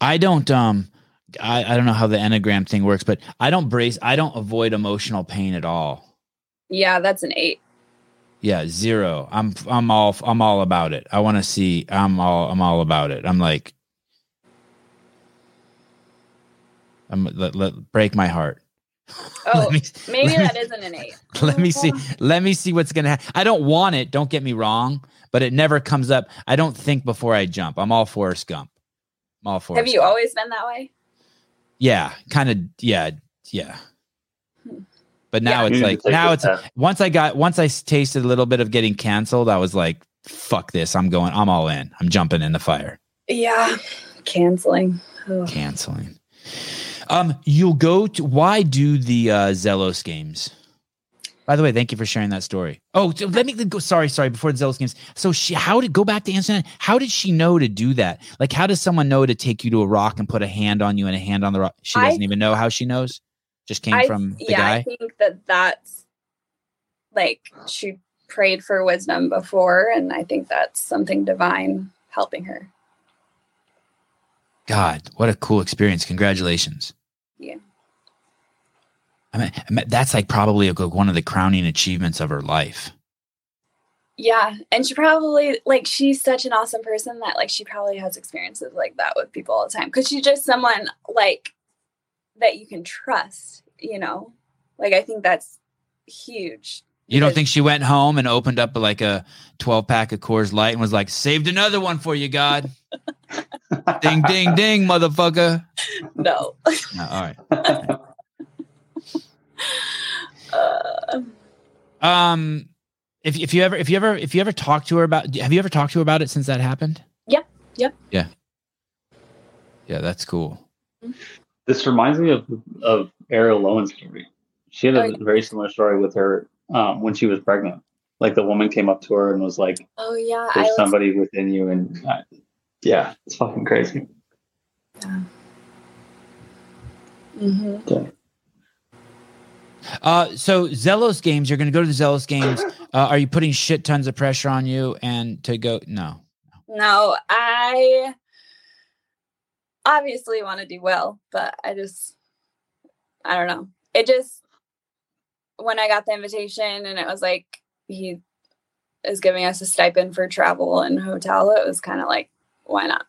I don't. Um, I, I don't know how the enneagram thing works, but I don't brace. I don't avoid emotional pain at all. Yeah, that's an eight. Yeah, zero. I'm I'm all I'm all about it. I want to see. I'm all I'm all about it. I'm like, I'm let, let break my heart. Oh, me- maybe let me- that isn't an eight. let me see let me see what's gonna happen i don't want it don't get me wrong but it never comes up i don't think before i jump i'm all forrest gump i'm all forrest Have you Gump. always been that way? Yeah kind of yeah yeah but now Yeah. it's like now the it's test. once i got once I tasted a little bit of getting canceled i was like fuck this i'm going i'm all in i'm jumping in the fire Yeah, canceling. Ugh. canceling um you'll go to why do the uh zelos games by the way thank you for sharing that story. Oh let me go sorry sorry before the zelos games. So she how did go back to answer that. How did she know to do that? Like how does someone know to take you to a rock and put a hand on you and a hand on the rock? She doesn't even know how she knows? Just came I, from the yeah, guy? I think that that's like she prayed for wisdom before, and I think that's something divine helping her. god what a cool experience. Congratulations. Yeah. I mean, I mean, that's like probably a, one of the crowning achievements of her life Yeah, and she probably like she's such an awesome person that like she probably has experiences like that with people all the time because she's just someone like that you can trust. You know, like I think that's huge. You don't think she went home and opened up like a 12 pack of Coors Light and was like, saved another one for you, God. ding, ding, ding, motherfucker. No. No, all right. Uh, Um, if, if you ever, if you ever, if you ever talked to her about, have you ever talked to her about it since that happened? Yeah. Yeah. Yeah. Yeah, that's cool. This reminds me of of Arielle Loewen's story. She had a Oh, yeah. very similar story with her um, when she was pregnant. Like the woman came up to her and was like, oh yeah, I "There's was, somebody within you," and uh, yeah, it's fucking crazy. Mhm. Uh, so Zelos games, you're going to go to the Zelos games. Uh, are you putting shit tons of pressure on you and to go? No. No, I obviously want to do well, but I just, I don't know. It just, when I got the invitation and it was like he is giving us a stipend for travel and hotel, it was kind of like, why not?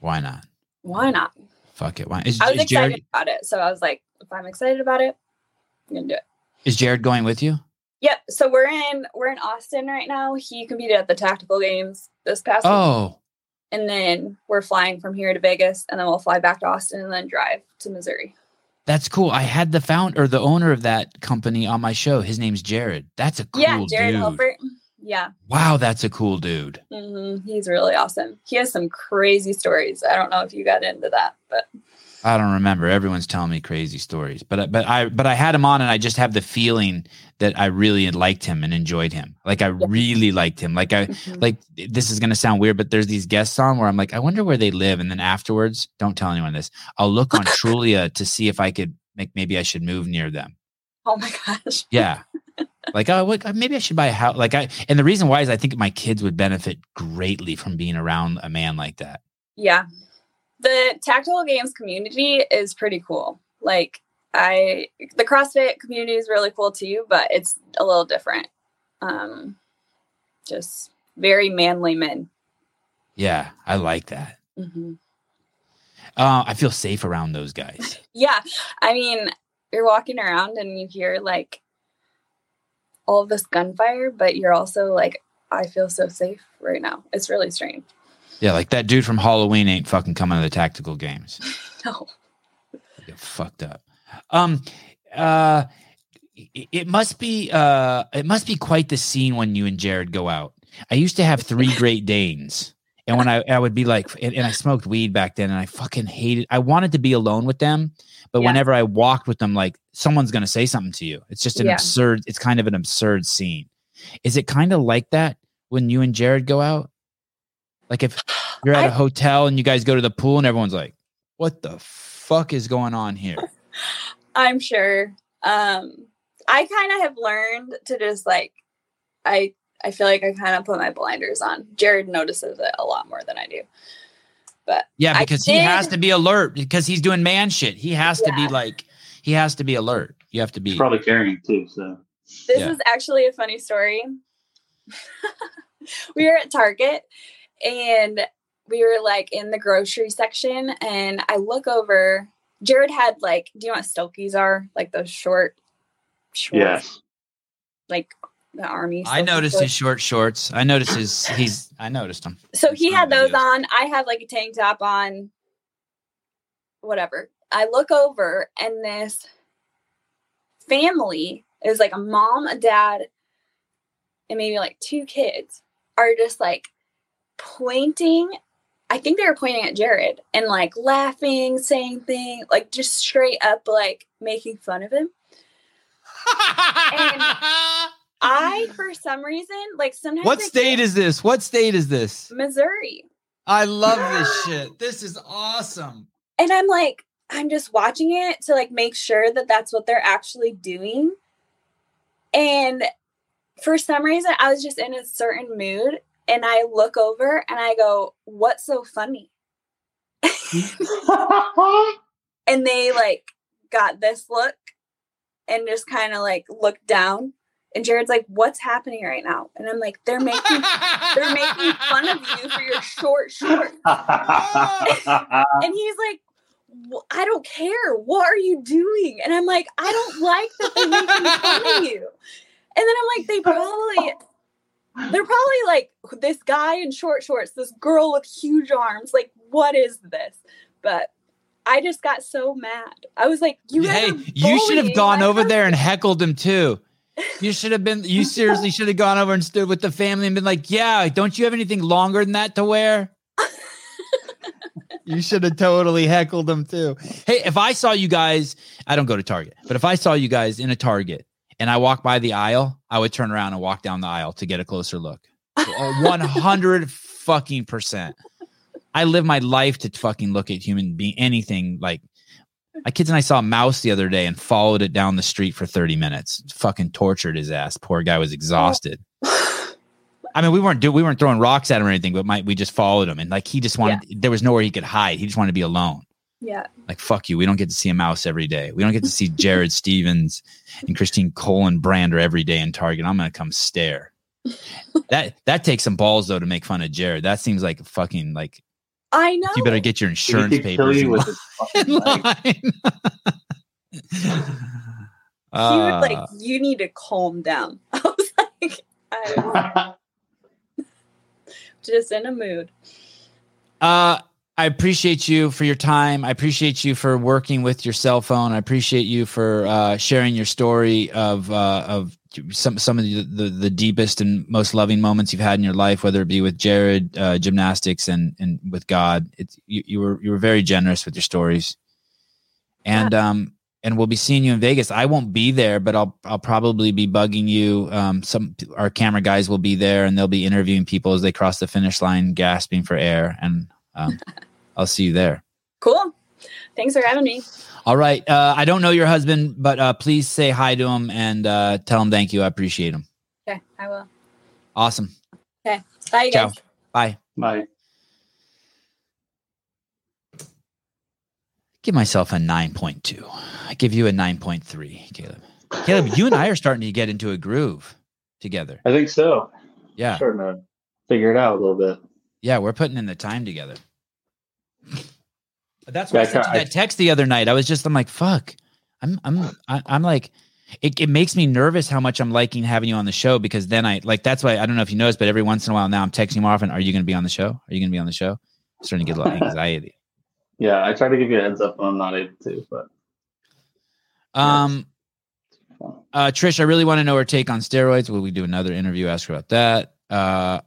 Why not? Why not? Fuck it. Why? Is, I was excited Jared, about it. So I was like, if I'm excited about it, I'm to do it. is Jared going with you? Yep. So we're in we're in Austin right now. He competed at the tactical games this past week. Oh, and then we're flying from here to Vegas, and then we'll fly back to Austin and then drive to Missouri. That's cool. I had the founder or the owner of that company on my show. His name's Jared. That's a cool yeah, Jared dude. Helfert. Yeah, Wow, that's a cool dude. hmm he's really awesome. He has some crazy stories. I don't know if you got into that, but I don't remember. Everyone's telling me crazy stories, but I- but I but I had him on, and I just have the feeling that I really liked him and enjoyed him. Like I really liked him. Like I mhm. like this is gonna sound weird, but there's these guests on where I'm like, I wonder where they live, and then afterwards, don't tell anyone this. I'll look on Trulia to see if I could make maybe I should move near them. oh my gosh, Yeah. Like, oh, what, maybe I should buy a house. Like, I, and the reason why is I think my kids would benefit greatly from being around a man like that. yeah. The tactical games community is pretty cool. Like I, the CrossFit community is really cool too, but it's a little different. Um, just very manly men. Yeah, I like that. hmm Uh, I feel safe around those guys. Yeah. I mean, you're walking around and you hear like all this gunfire, but you're also like, I feel so safe right now. It's really strange. Yeah, like that dude from Halloween ain't fucking coming to the tactical games. No. Get fucked up. Um, uh, it, must be uh, it must be quite the scene when you and Jared go out. I used to have three Great Danes, and when I I would be like, and, and I smoked weed back then, and I fucking hated. I wanted to be alone with them, but Yeah. whenever I walked with them, like someone's gonna say something to you. It's just an Yeah. absurd. It's kind of an absurd scene. Is it kind of like that when you and Jared go out? Like if you're at a I- hotel and you guys go to the pool and everyone's like, What the fuck is going on here? I'm sure. Um, I kind of have learned to just like, I I feel like I kind of put my blinders on. Jared notices it a lot more than I do. But Yeah, I because he has to be alert because he's doing man shit. He has to be like he has to be alert. You have to be He's probably carrying too. So this Yeah. is actually a funny story. we were at Target and we were like in the grocery section, and I look over. Jared had like, do you know what Stokies are? Like those short, short, yes, like the army. I noticed shorts. his short shorts. I noticed his he's I noticed him. So he had those videos. on. I have like a tank top on. Whatever. I look over and this family is like a mom, a dad, and maybe like two kids are just like pointing. I think they were pointing at Jared and like laughing, saying things, like just straight up like making fun of him. and I, for some reason, like sometimes what I state get- is this? What state is this? Missouri? I love this shit. This is awesome. and I'm like, I'm just watching it to like make sure that that's what they're actually doing. And for some reason, I was just in a certain mood, and I look over and I go, "What's so funny?" and they like got this look and just kind of like looked down. And Jared's like, "What's happening right now?" And I'm like, "They're making they're making fun of you for your short shorts." And he's like, "Wh- I don't care. What are you doing? And I'm like, I don't like that they're making fun of you. And then I'm like, they probably, they're probably like this guy in short shorts, this girl with huge arms. Like, what is this? But I just got so mad. I was like, you hey, you should have gone over there and heckled him too. You should have been. You seriously should have gone over and stood with the family and been like, "Yeah, don't you have anything longer than that to wear?" you should have totally heckled them too. Hey, if I saw you guys, I don't go to Target, but if I saw you guys in a Target and I walk by the aisle, I would turn around and walk down the aisle to get a closer look. One hundred fucking percent. I live my life to fucking look at human being anything like my kids and I saw a mouse the other day and followed it down the street for 30 minutes. Fucking tortured his ass. Poor guy was exhausted. I mean, we weren't do we weren't throwing rocks at him or anything, but my, we just followed him and like he just wanted there was nowhere he could hide. He just wanted to be alone. Yeah. Like fuck you. We don't get to see a mouse every day. We don't get to see Jared Stevens and Christine Kolenbrander every day in Target. I'm gonna come stare. That that takes some balls though to make fun of Jared. That seems like fucking like I know. you better get your insurance could papers you in with his fucking line. he was Uh, like, you need to calm down. I was like, I was just in a mood. Uh, I appreciate you for your time. I appreciate you for working with your cell phone. I appreciate you for uh, sharing your story of uh, of some some of the, the the deepest and most loving moments you've had in your life, whether it be with Jared, uh, gymnastics, and and with God. It's you, you were you were very generous with your stories, and um and we'll be seeing you in Vegas. I won't be there, but I'll I'll probably be bugging you. Um, some our camera guys will be there, and they'll be interviewing people as they cross the finish line, gasping for air. And um, I'll see you there. Cool. Thanks for having me. All right. Uh, I don't know your husband, but uh, please say hi to him and uh, tell him thank you. I appreciate him. Okay, I will. Awesome. Okay. Bye, you Ciao. guys. Bye. Bye. Give myself a nine point two. I give you a nine point three, Caleb. Caleb, you and I are starting to get into a groove together. I think so. Yeah. Starting to figure it out a little bit. Yeah, we're putting in the time together. But that's why Yeah, I sent you that text the other night. I was just, I'm like, fuck. I'm, I'm, I- I'm like, it, it makes me nervous how much I'm liking having you on the show because then I like that's why I don't know if you noticed, but every once in a while now I'm texting you more often. Are you going to be on the show? Are you going to be on the show? I'm starting to get a lot of anxiety. Yeah, I try to give you a heads up when I'm not able to, but Um, uh, Trish, I really want to know her take on steroids. Will we do another interview? Ask her about that. Uh,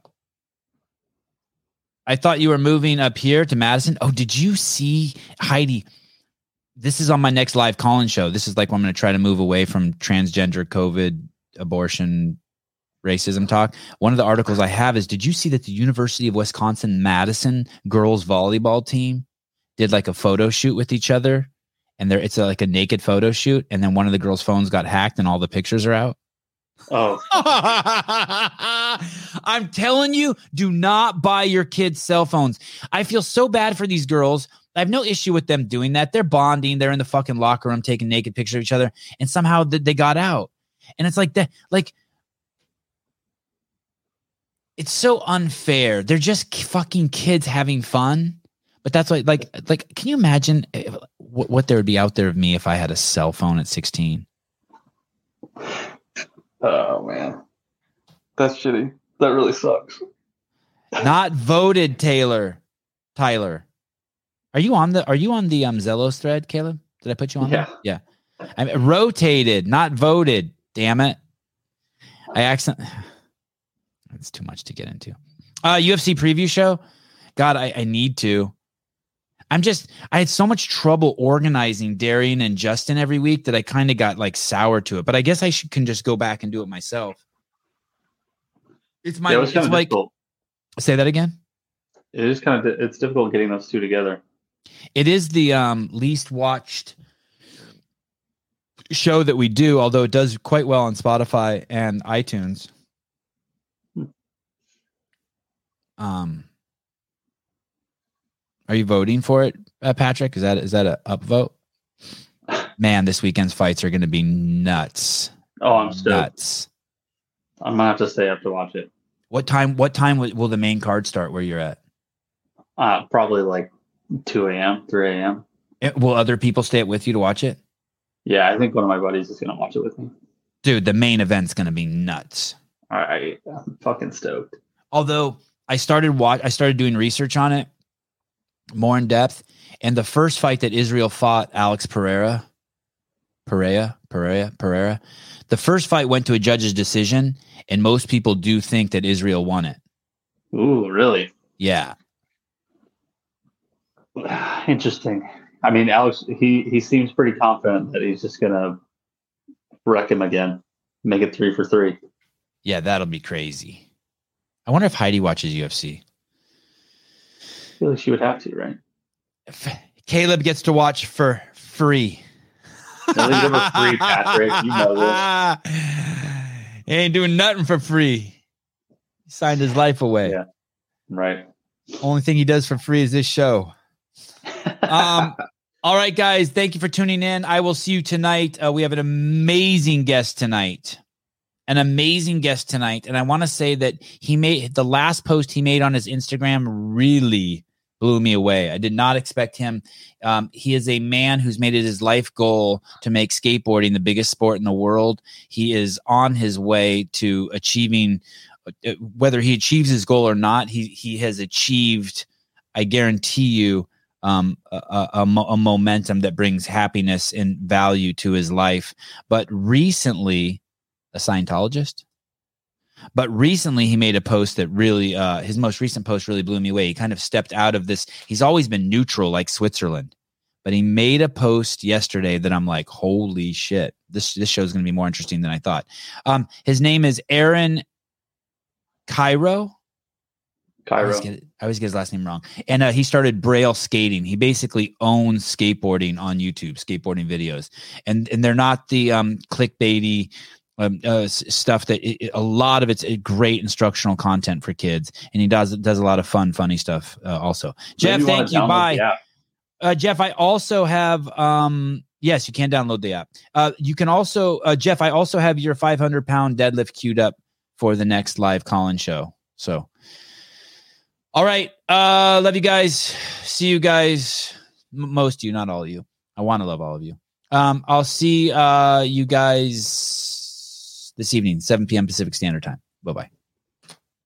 I thought you were moving up here to Madison. Oh, did you see Heidi? This is on my next live call-in show. This is like I'm going to try to move away from transgender, COVID, abortion, racism talk. One of the articles I have is: Did you see that the University of Wisconsin Madison girls volleyball team did like a photo shoot with each other, and there it's a, like a naked photo shoot, and then one of the girls' phones got hacked, and all the pictures are out. Oh, I'm telling you, do not buy your kids cell phones. I feel so bad for these girls. I have no issue with them doing that. They're bonding. They're in the fucking locker room taking naked pictures of each other, and somehow th- they got out. And it's like that, like it's so unfair. They're just k- fucking kids having fun. But that's like, like, like, can you imagine eh, if, what, what there would be out there of me if I had a cell phone at 16? Oh man, that's shitty. That really sucks. Not voted, Taylor. Tyler. Are you on the are you on the um Zelos thread, Caleb? Did I put you on Yeah. there? Yeah. I rotated, not voted. Damn it. I accident That's too much to get into. Uh UFC preview show. God, I, I need to. I'm just I had so much trouble organizing Darian and Justin every week that I kind of got like sour to it. But I guess I should can just go back and do it myself. It's my yeah, it it's like difficult. say that again. It is kind of it's difficult getting those two together. It is the um, least watched show that we do, although it does quite well on Spotify and iTunes. Hmm. Um, are you voting for it, uh, Patrick? Is that is that a upvote? Man, this weekend's fights are going to be nuts. Oh, I'm stoked. nuts. I'm gonna have to stay up to watch it. What time? What time will, the main card start? Where you're at? Uh, probably like 2 a.m., 3 a.m. Eh, Will other people stay with you to watch it? Yeah, I think one of my buddies is gonna watch it with me. Dude, the main event's going to be nuts. All right, I'm fucking stoked. although I started watch I started doing research on it more in depth and the first fight that Israel fought Alex Pereira Pereira Pereira Pereira the first fight went to a judge's decision and most people do think that Israel won it Ooh, really? yeah Interesting. I mean, Alex, he he seems pretty confident that he's just gonna wreck him again, make it three for three. yeah that'll be crazy I wonder if Heidi watches UFC feel like she would have to, right? F- Caleb gets to watch for free free, Patrick. You know this. he ain't doing nothing for free he signed his life away Yeah. Right. Only thing he does for free is this show. Um, all right, guys. Thank you for tuning in. I will see you tonight. Uh, we have an amazing guest tonight. An amazing guest tonight. And I want to say that he made the last post he made on his Instagram really blew me away. I did not expect him. Um, he is a man who's made it his life goal to make skateboarding the biggest sport in the world. He is on his way to achieving uh, whether he achieves his goal or not, he he has achieved. I guarantee you, um, a, a, a a momentum that brings happiness and value to his life. But recently, a Scientologist. But recently, he made a post that really, uh, his most recent post really blew me away. He kind of stepped out of this. He's always been neutral, like Switzerland, but he made a post yesterday that I'm like, holy shit! This this show is going to be more interesting than I thought. Um, his name is Aaron Kyro. I always, Kyro. get, I always get his last name wrong. And uh, he started Braille skating. He basically owns skateboarding on YouTube, skateboarding videos, and and they're not the um, clickbaity um, uh, stuff that it, a lot of it's uh, great instructional content for kids, and he does does a lot of fun, funny stuff uh, also. Jeff, wanna thank you. Bye. app. Uh, Jeff, I also have um yes, you can download the app. Uh you can also uh Jeff, I also have your 500 pound deadlift queued up for the next live call-in show. So all right. Uh love you guys. See you guys. M- most of you, not all of you. I want to love all of you. Um, I'll see uh you guys this evening, 7 p.m. Pacific Standard Time. Bye bye.